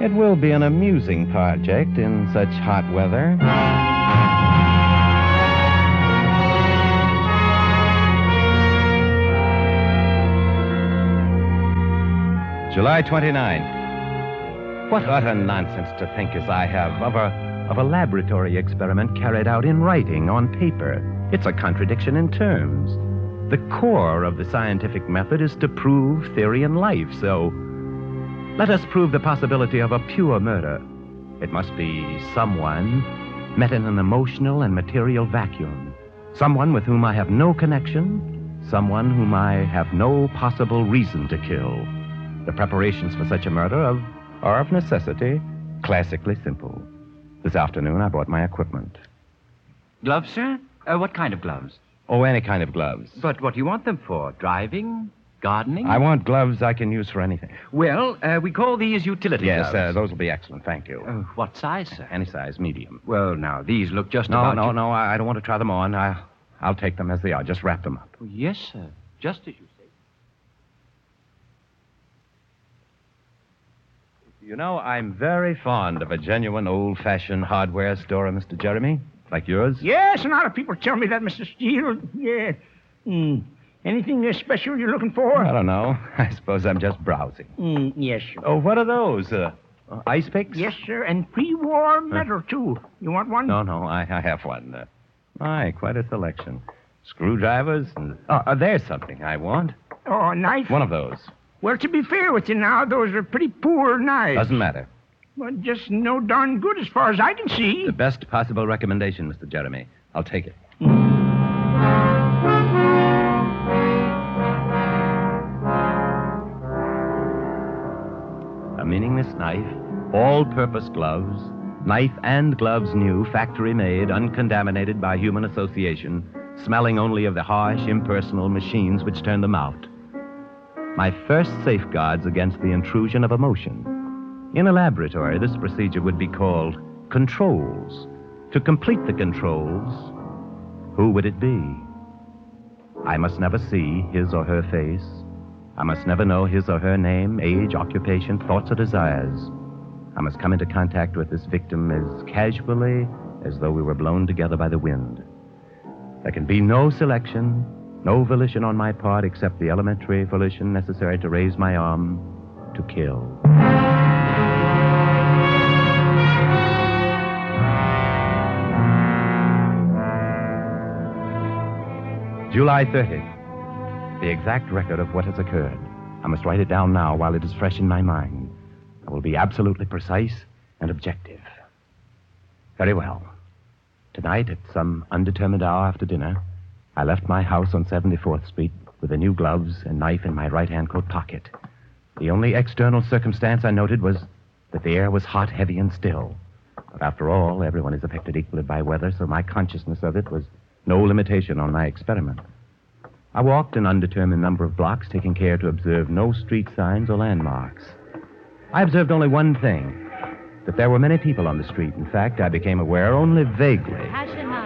It will be an amusing project in such hot weather. July 29th. What utter nonsense to think as I have of a of a laboratory experiment carried out in writing on paper. It's a contradiction in terms. The core of the scientific method is to prove theory in life, so let us prove the possibility of a pure murder. It must be someone met in an emotional and material vacuum. Someone with whom I have no connection, someone whom I have no possible reason to kill. The preparations for such a murder of, are of necessity classically simple. This afternoon I brought my equipment. Gloves, sir? Uh, what kind of gloves? Oh, any kind of gloves. But what do you want them for? Driving? Gardening? I want gloves I can use for anything. Well, uh, we call these utility yes, gloves. uh, those will be excellent. Thank you. Uh, what size, sir? Any size, medium. Well, now, these look just no, about... No, no, I I don't want to try them on. I, I'll take them as they are. Just wrap them up. Oh, yes, sir. Just as you say. You know, I'm very fond of a genuine old-fashioned hardware store, Mr. Jeremy, like yours. Yes, and a lot of people tell me that, Mr. Steele. Yeah. Hmm. Anything uh, special you're looking for? I don't know. I suppose I'm just browsing. Mm, yes, sir. Oh, what are those? Uh, uh, ice picks? Yes, sir, and pre-war metal, too. You want one? No, no, I, I have one. Uh, my, quite a selection. Screwdrivers and... Oh, uh, there's something I want. Oh, a knife? One of those. Well, to be fair with you now, those are pretty poor knives. Doesn't matter. Well, just no darn good as far as I can see. The best possible recommendation, Mr. Jeremy. I'll take it. A meaningless knife, all purpose gloves, knife and gloves new, factory made, uncontaminated by human association, smelling only of the harsh, impersonal machines which turn them out. My first safeguards against the intrusion of emotion. In a laboratory, this procedure would be called controls. To complete the controls, who would it be? I must never see his or her face. I must never know his or her name, age, occupation, thoughts, or desires. I must come into contact with this victim as casually as though we were blown together by the wind. There can be no selection, no volition on my part except the elementary volition necessary to raise my arm to kill. July 30th. The exact record of what has occurred. I must write it down now while it is fresh in my mind. I will be absolutely precise and objective. Very well. Tonight, at some undetermined hour after dinner, I left my house on 74th Street with the new gloves and knife in my right hand coat pocket. The only external circumstance I noted was that the air was hot, heavy, and still. But after all, everyone is affected equally by weather, so my consciousness of it was no limitation on my experiment. I walked an undetermined number of blocks, taking care to observe no street signs or landmarks. I observed only one thing that there were many people on the street. In fact, I became aware only vaguely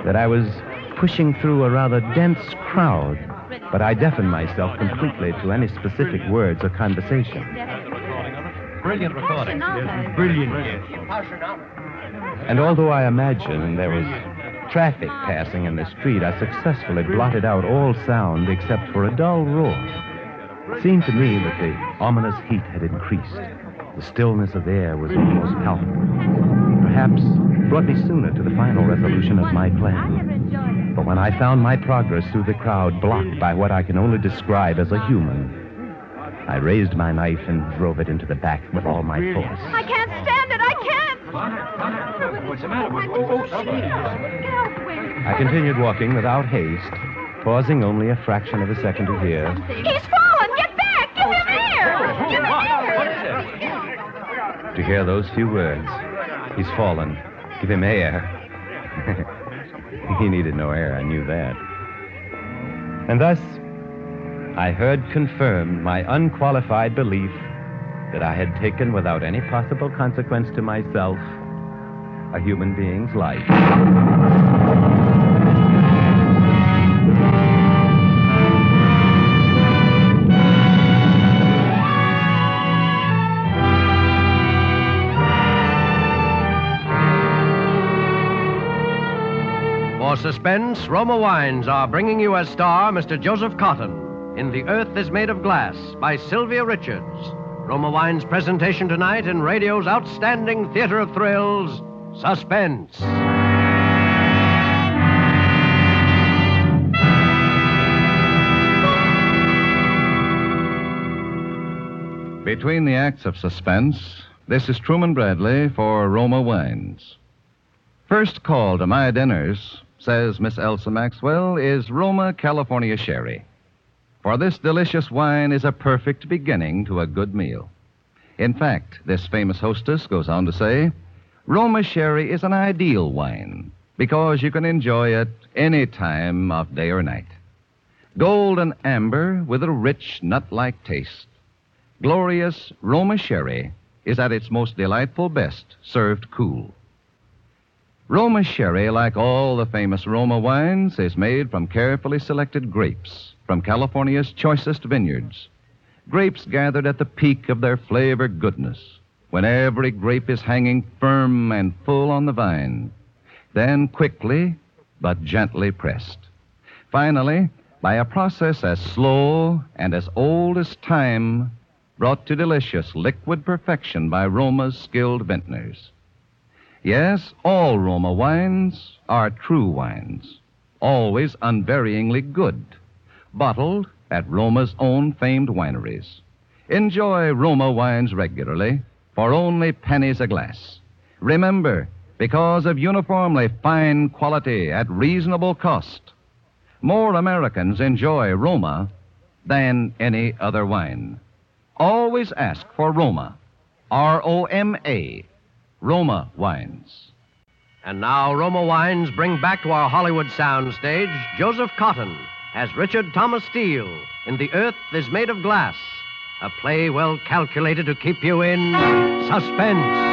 that I was pushing through a rather dense crowd, but I deafened myself completely to any specific words or conversation. Brilliant recording. Brilliant. And although I imagined there was traffic passing in the street, I successfully blotted out all sound except for a dull roar. It seemed to me that the ominous heat had increased. The stillness of the air was almost palpable. Perhaps brought me sooner to the final resolution of my plan. But when I found my progress through the crowd blocked by what I can only describe as a human, I raised my knife and drove it into the back with all my force. I can't stand it. I can't. What's the matter with you? I continued walking without haste, pausing only a fraction of a second to hear. He's fallen. Get back. Give him air. Give him air. To hear those few words, he's fallen. Give him air. he needed no air, I knew that. And thus, I heard confirmed my unqualified belief that I had taken without any possible consequence to myself a human being's life. For suspense, Roma Wines are bringing you as star Mr. Joseph Cotten in The Earth is Made of Glass by Sylvia Richards. Roma Wines' presentation tonight in radio's outstanding theater of thrills, Suspense. Between the acts of suspense, this is Truman Bradley for Roma Wines. First call to my dinners, says Miss Elsa Maxwell, is Roma California Sherry. For this delicious wine is a perfect beginning to a good meal. In fact, this famous hostess goes on to say, Roma Sherry is an ideal wine because you can enjoy it any time of day or night. Golden amber with a rich nut like taste. Glorious Roma Sherry is at its most delightful best served cool. Roma Sherry, like all the famous Roma wines, is made from carefully selected grapes from California's choicest vineyards. Grapes gathered at the peak of their flavor goodness, when every grape is hanging firm and full on the vine. Then quickly but gently pressed. Finally, by a process as slow and as old as time, brought to delicious liquid perfection by Roma's skilled vintners. Yes, all Roma wines are true wines, always unvaryingly good, bottled at Roma's own famed wineries. Enjoy Roma wines regularly for only pennies a glass. Remember, because of uniformly fine quality at reasonable cost, more Americans enjoy Roma than any other wine. Always ask for Roma. R O M A. Roma wines. And now Roma Wines bring back to our Hollywood soundstage Joseph Cotten as Richard Thomas Steele in The Earth is Made of Glass, a play well calculated to keep you in suspense.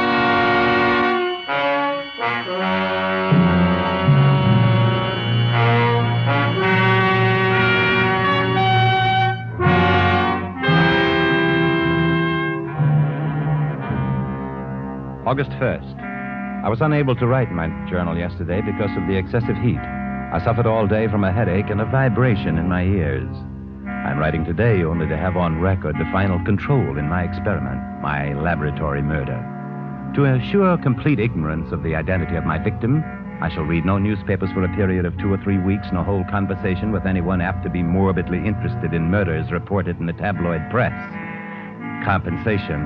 August 1st. I was unable to write my journal yesterday because of the excessive heat. I suffered all day from a headache and a vibration in my ears. I'm writing today only to have on record the final control in my experiment, my laboratory murder. To assure complete ignorance of the identity of my victim, I shall read no newspapers for a period of two or three weeks, nor hold conversation with anyone apt to be morbidly interested in murders reported in the tabloid press. Compensation.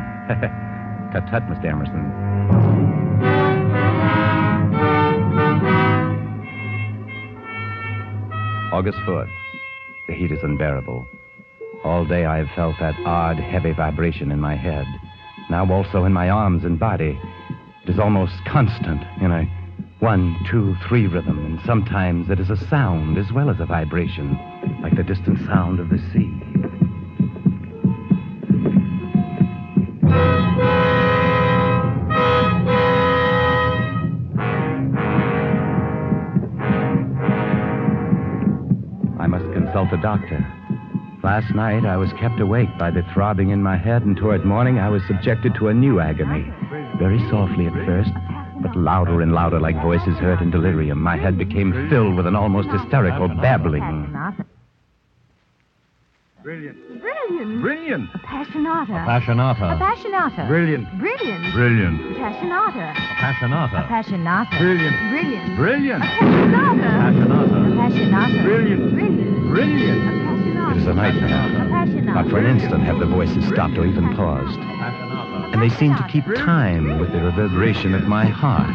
Tut tut, Mr. Emerson. August 4th. The heat is unbearable. All day I have felt that odd, heavy vibration in my head. Now also in my arms and body. It is almost constant in a one, two, three rhythm, and sometimes it is a sound as well as a vibration, like the distant sound of the sea. Must consult a doctor. Last night I was kept awake by the throbbing in my head, and toward morning I was subjected to a new agony. Very softly at first, but louder and louder like voices heard in delirium. My head became filled with an almost hysterical babbling. Brilliant. Brilliant. Brilliant. Appassionata. Appassionata. Appassionata. Brilliant. Brilliant. Brilliant. Appassionata. Appassionata. Appassionata. Brilliant. Brilliant. Brilliant. Appassionata. Appassionata. Brilliant. Brilliant. Brilliant. It is a nightmare. Not for an instant have the voices stopped or even paused. And they seem to keep time with the reverberation of my heart.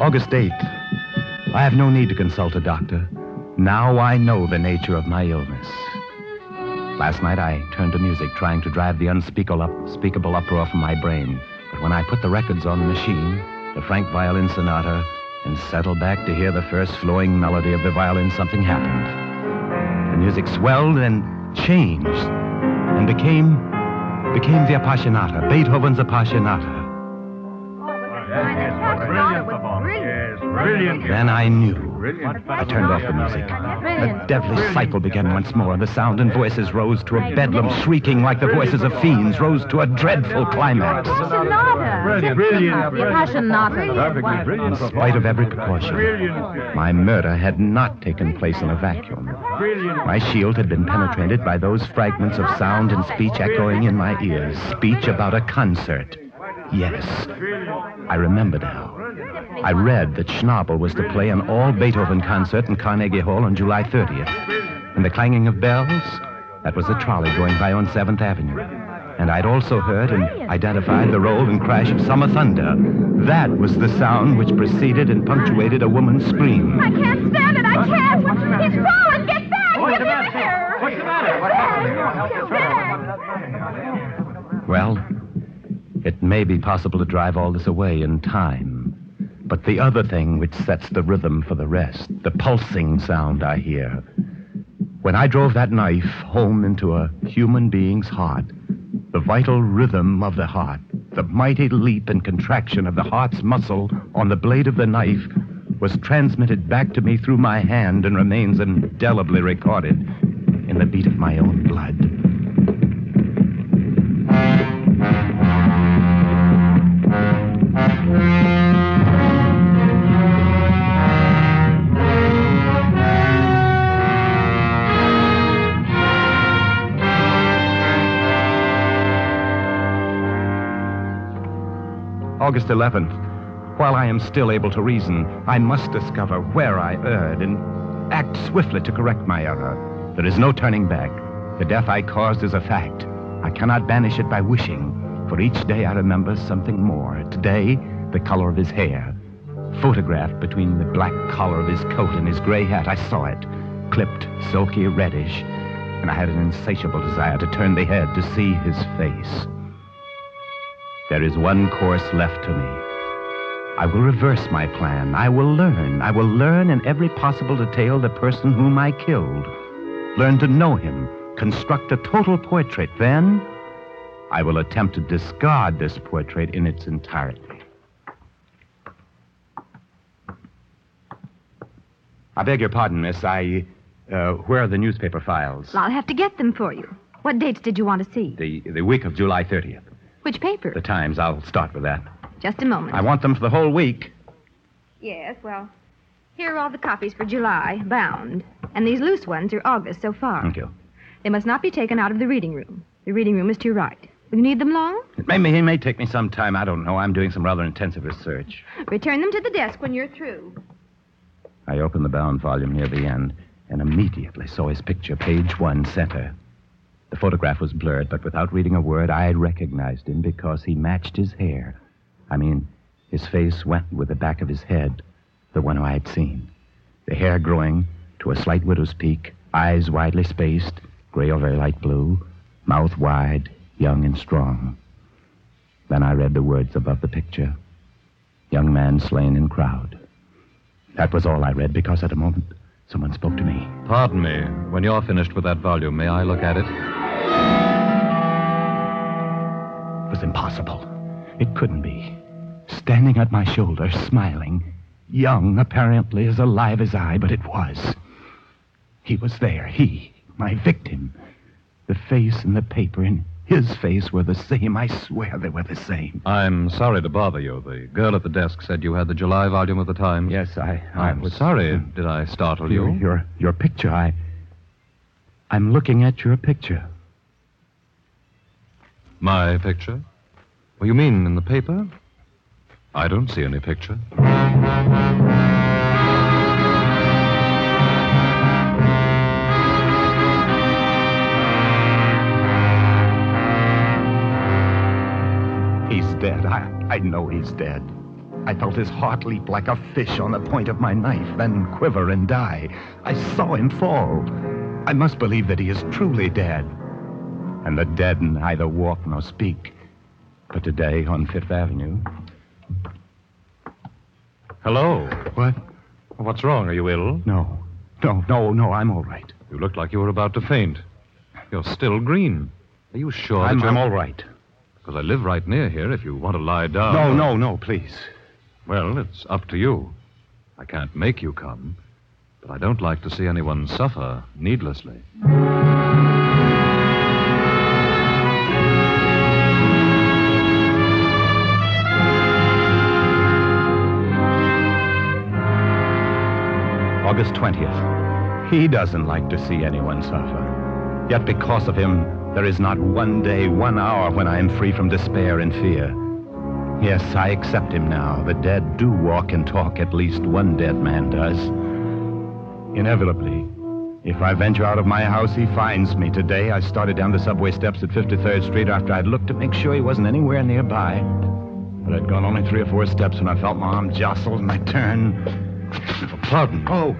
August 8th. I have no need to consult a doctor. Now I know the nature of my illness. Last night I turned to music, trying to drive the unspeakable, unspeakable uproar from my brain. But when I put the records on the machine, the Franck violin sonata, and settled back to hear the first flowing melody of the violin, something happened. The music swelled and changed and became became the Appassionata, Beethoven's Appassionata. oh, yes, Brilliant performance. Yes, brilliant. Then I knew. I turned off the music. The deadly cycle began once more. The sound and voices rose to a bedlam, shrieking like the voices of fiends, rose to a dreadful climax. Brilliant. Brilliant. The Appassionata. In spite of every precaution, my murder had not taken place in a vacuum. My shield had been penetrated by those fragments of sound and speech echoing in my ears. Speech about a concert. Yes, I remember now. I read that Schnabel was to play an all Beethoven concert in Carnegie Hall on July 30th. And the clanging of bells, that was a trolley going by on 7th Avenue. And I'd also heard and identified the roll and crash of summer thunder. That was the sound which preceded and punctuated a woman's scream. I can't stand it. I can't. He's fallen. Get back. What's the Get matter? there. What's the matter? Get back. Well, it may be possible to drive all this away in time. But the other thing which sets the rhythm for the rest, the pulsing sound I hear. When I drove that knife home into a human being's heart, the vital rhythm of the heart, the mighty leap and contraction of the heart's muscle on the blade of the knife, was transmitted back to me through my hand and remains indelibly recorded in the beat of my own blood. August 11th. While I am still able to reason, I must discover where I erred and act swiftly to correct my error. There is no turning back. The death I caused is a fact. I cannot banish it by wishing, for each day I remember something more. Today, the color of his hair. Photographed between the black collar of his coat and his gray hat, I saw it, clipped, silky reddish, and I had an insatiable desire to turn the head to see his face. There is one course left to me. I will reverse my plan. I will learn. I will learn in every possible detail the person whom I killed. Learn to know him. Construct a total portrait. Then, I will attempt to discard this portrait in its entirety. I beg your pardon, miss. I. Uh, where are the newspaper files? I'll have to get them for you. What dates did you want to see? The, the week of July 30th. Which paper? The Times. I'll start with that. Just a moment. I want them for the whole week. Yes, well, here are all the copies for July, bound. And these loose ones are August so far. Thank you. They must not be taken out of the reading room. The reading room is to your right. Will you need them long? It may, it may take me some time. I don't know. I'm doing some rather intensive research. Return them to the desk when you're through. I opened the bound volume near the end and immediately saw his picture, page one, center. The photograph was blurred, but without reading a word, I recognized him because he matched his hair. I mean, his face went with the back of his head, the one I had seen. The hair growing to a slight widow's peak, eyes widely spaced, gray or very light blue, mouth wide, young and strong. Then I read the words above the picture Young man slain in crowd. That was all I read because at a moment someone spoke to me. Pardon me. When you're finished with that volume, may I look at it? Was impossible. It couldn't be. Standing at my shoulder, smiling, young apparently as alive as I, but it was. He was there, he, my victim. The face and the paper and his face were the same. I swear they were the same. I'm sorry to bother you. The girl at the desk said you had the July volume of the Times. Yes, I. I I'm was sorry. Did I startle Your, you? your, your picture, I. I'm looking at your picture. My picture? Well, you mean in the paper? I don't see any picture. He's dead. I, I know he's dead. I felt his heart leap like a fish on the point of my knife, then quiver and die. I saw him fall. I must believe that he is truly dead. And the dead neither walk nor speak. But today on Fifth Avenue. Hello. What? What's wrong? Are you ill? No. No, no, no, I'm all right. You looked like you were about to faint. You're still green. Are you sure I'm, that. I'm all right. Because I live right near here if you want to lie down. No, no, no, please. Well, it's up to you. I can't make you come, but I don't like to see anyone suffer needlessly. August 20th. He doesn't like to see anyone suffer. Yet because of him, there is not one day, one hour when I am free from despair and fear. Yes, I accept him now. The dead do walk and talk, at least one dead man does. Inevitably, if I venture out of my house, he finds me. Today, I started down the subway steps at 53rd Street after I'd looked to make sure he wasn't anywhere nearby. But I'd gone only three or four steps when I felt my arm jostled and I turned. Pardon. Oh.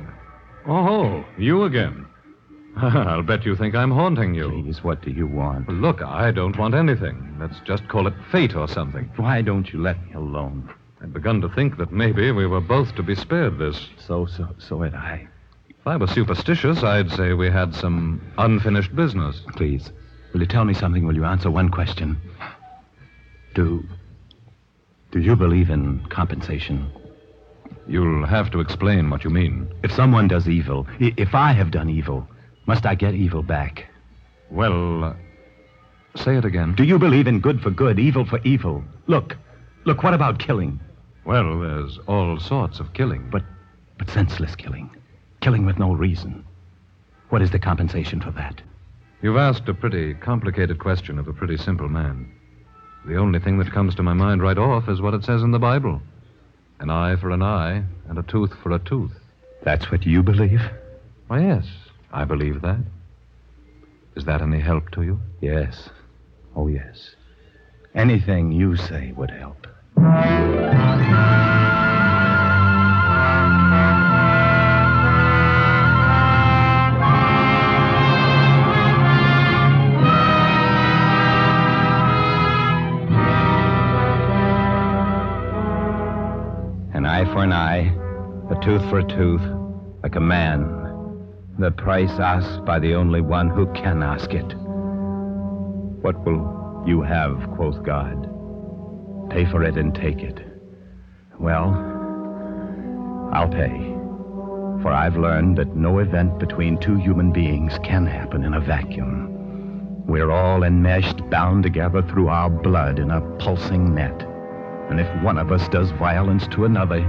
Oh, you again. I'll bet you think I'm haunting you. Please, what do you want? Well, look, I don't want anything. Let's just call it fate or something. Why don't you let me alone? I'd begun to think that maybe we were both to be spared this. So, so, so had I. If I were superstitious, I'd say we had some unfinished business. Please, will you tell me something? Will you answer one question? Do. Do you believe in compensation? You'll have to explain what you mean. If someone does evil, i- if I have done evil, must I get evil back? Well, uh, say it again. Do you believe in good for good, evil for evil? Look, look, what about killing? Well, there's all sorts of killing. But, but senseless killing. Killing with no reason. What is the compensation for that? You've asked a pretty complicated question of a pretty simple man. The only thing that comes to my mind right off is what it says in the Bible an eye for an eye, and a tooth for a tooth. That's what you believe? Why, yes, I believe that. Is that any help to you? Yes. Oh, yes. Anything you say would help. Tooth for a tooth, like a man. The price asked by the only one who can ask it. What will you have, quoth God? Pay for it and take it. Well, I'll pay. For I've learned that no event between two human beings can happen in a vacuum. We're all enmeshed, bound together through our blood in a pulsing net. And if one of us does violence to another,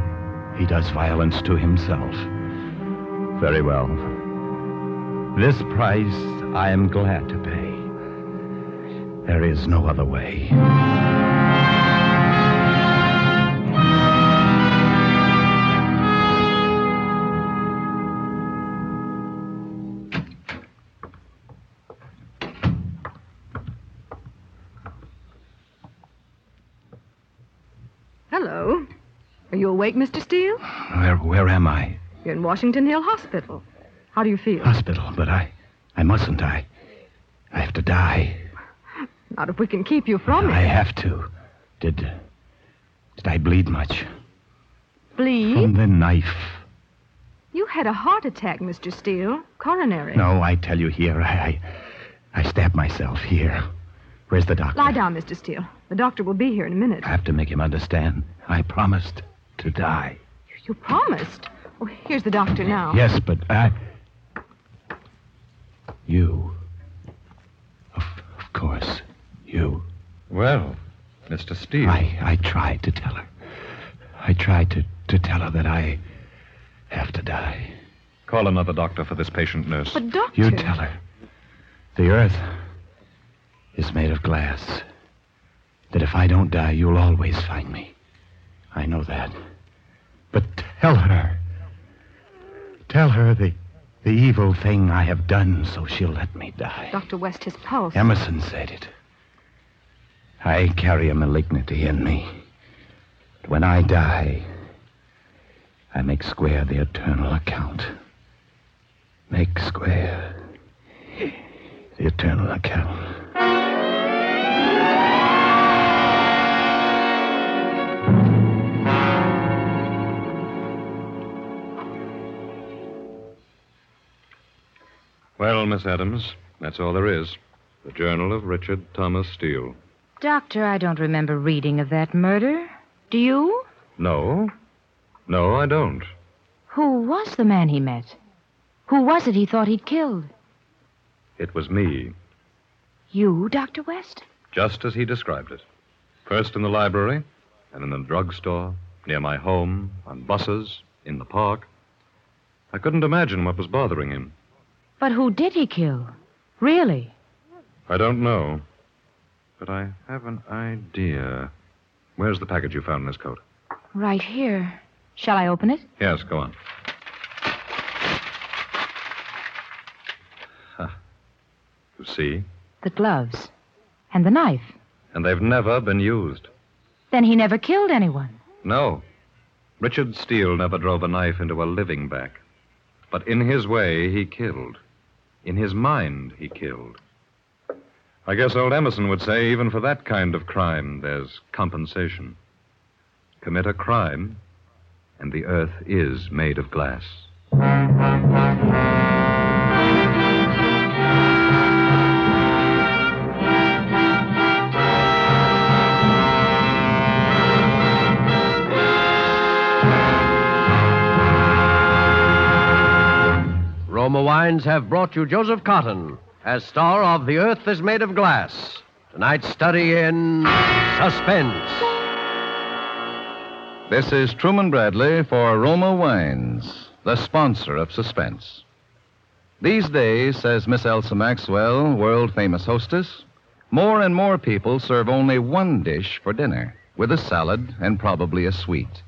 he does violence to himself. Very well. This price I am glad to pay. There is no other way. Awake, Mr. Steele? Where, where am I? You're in Washington Hill Hospital. How do you feel? Hospital, but I, I mustn't. I, I have to die. Not if we can keep you from it. I have to. Did, did I bleed much? Bleed? From the knife. You had a heart attack, Mr. Steele. Coronary. No, I tell you here, I, I, I stabbed myself here. Where's the doctor? Lie down, Mr. Steele. The doctor will be here in a minute. I have to make him understand. I promised to die. You promised. Oh, here's the doctor now. Yes, but I. You. Of, of course, you. Well, Mr. Steele. I, I tried to tell her. I tried to, to tell her that I have to die. Call another doctor for this patient, nurse. But, doctor. You tell her. The earth is made of glass. That if I don't die, you'll always find me. I know that. But tell her. Tell her the, the evil thing I have done so she'll let me die. Dr. West, his pulse. Emerson said it. I carry a malignity in me. But when I die, I make square the eternal account. Make square the eternal account. Well, Miss Adams, that's all there is. The Journal of Richard Thomas Steele. Doctor, I don't remember reading of that murder. Do you? No. No, I don't. Who was the man he met? Who was it he thought he'd killed? It was me, You, Dr. West? just as he described it. First in the library, and in the drugstore, near my home, on buses, in the park. I couldn't imagine what was bothering him. But who did he kill? Really? I don't know. But I have an idea. Where's the package you found in his coat? Right here. Shall I open it? Yes, go on. Huh. You see? The gloves. And the knife. And they've never been used. Then he never killed anyone. No. Richard Steele never drove a knife into a living back. But in his way, he killed. In his mind, he killed. I guess old Emerson would say even for that kind of crime, there's compensation. Commit a crime, and the earth is made of glass. Wines have brought you Joseph Cotten as star of The Earth is Made of Glass. Tonight's study in suspense. This is Truman Bradley for Roma Wines, the sponsor of Suspense. These days, says Miss Elsa Maxwell, world famous hostess, more and more people serve only one dish for dinner, with a salad and probably a sweet.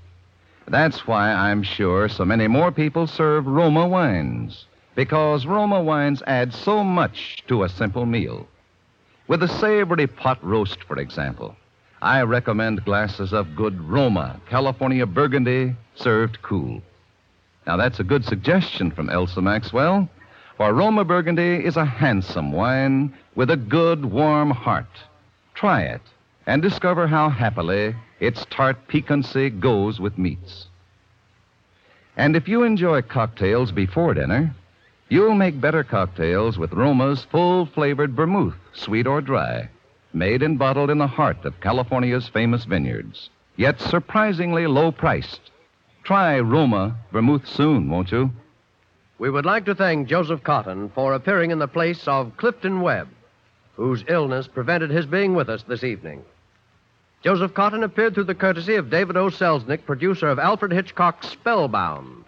That's why I'm sure so many more people serve Roma wines, because Roma wines add so much to a simple meal. With a savory pot roast, for example, I recommend glasses of good Roma California Burgundy served cool. Now, that's a good suggestion from Elsa Maxwell, for Roma Burgundy is a handsome wine with a good, warm heart. Try it and discover how happily its tart piquancy goes with meats. And if you enjoy cocktails before dinner, you'll make better cocktails with Roma's full flavored vermouth, sweet or dry, made and bottled in the heart of California's famous vineyards, yet surprisingly low priced. Try Roma vermouth soon, won't you? We would like to thank Joseph Cotten for appearing in the place of Clifton Webb, whose illness prevented his being with us this evening. Joseph Cotten appeared through the courtesy of David O. Selznick, producer of Alfred Hitchcock's Spellbound.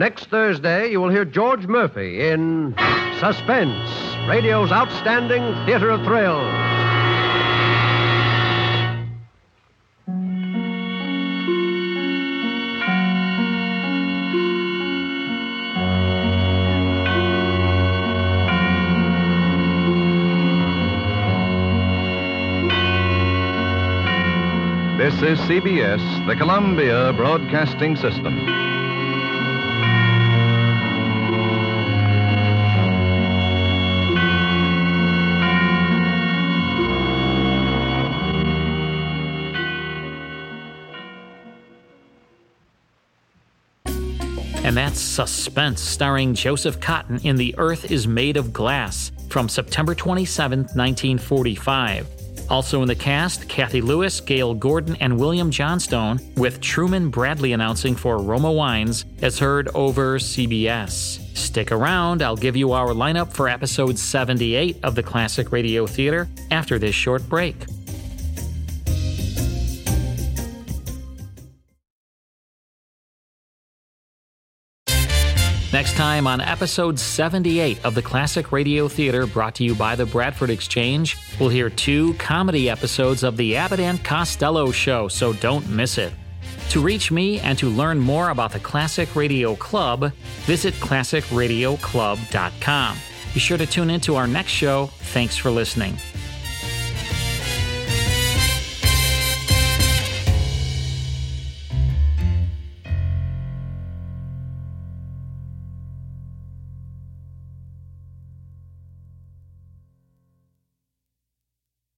Next Thursday, you will hear George Murphy in Suspense, radio's outstanding theater of thrills. This is CBS, the Columbia Broadcasting System. And that's Suspense, starring Joseph Cotten in The Earth is Made of Glass from September 27, 1945. Also in the cast, Cathy Lewis, Gale Gordon, and William Johnstone, with Truman Bradley announcing for Roma Wines, as heard over CBS. Stick around, I'll give you our lineup for episode 78 of the Classic Radio Theater after this short break. Next time on episode 78 of the Classic Radio Theater, brought to you by the Bradford Exchange, we'll hear two comedy episodes of The Abbott and Costello Show, so don't miss it. To reach me and to learn more about the Classic Radio Club, visit classicradioclub.com. Be sure to tune in to our next show. Thanks for listening.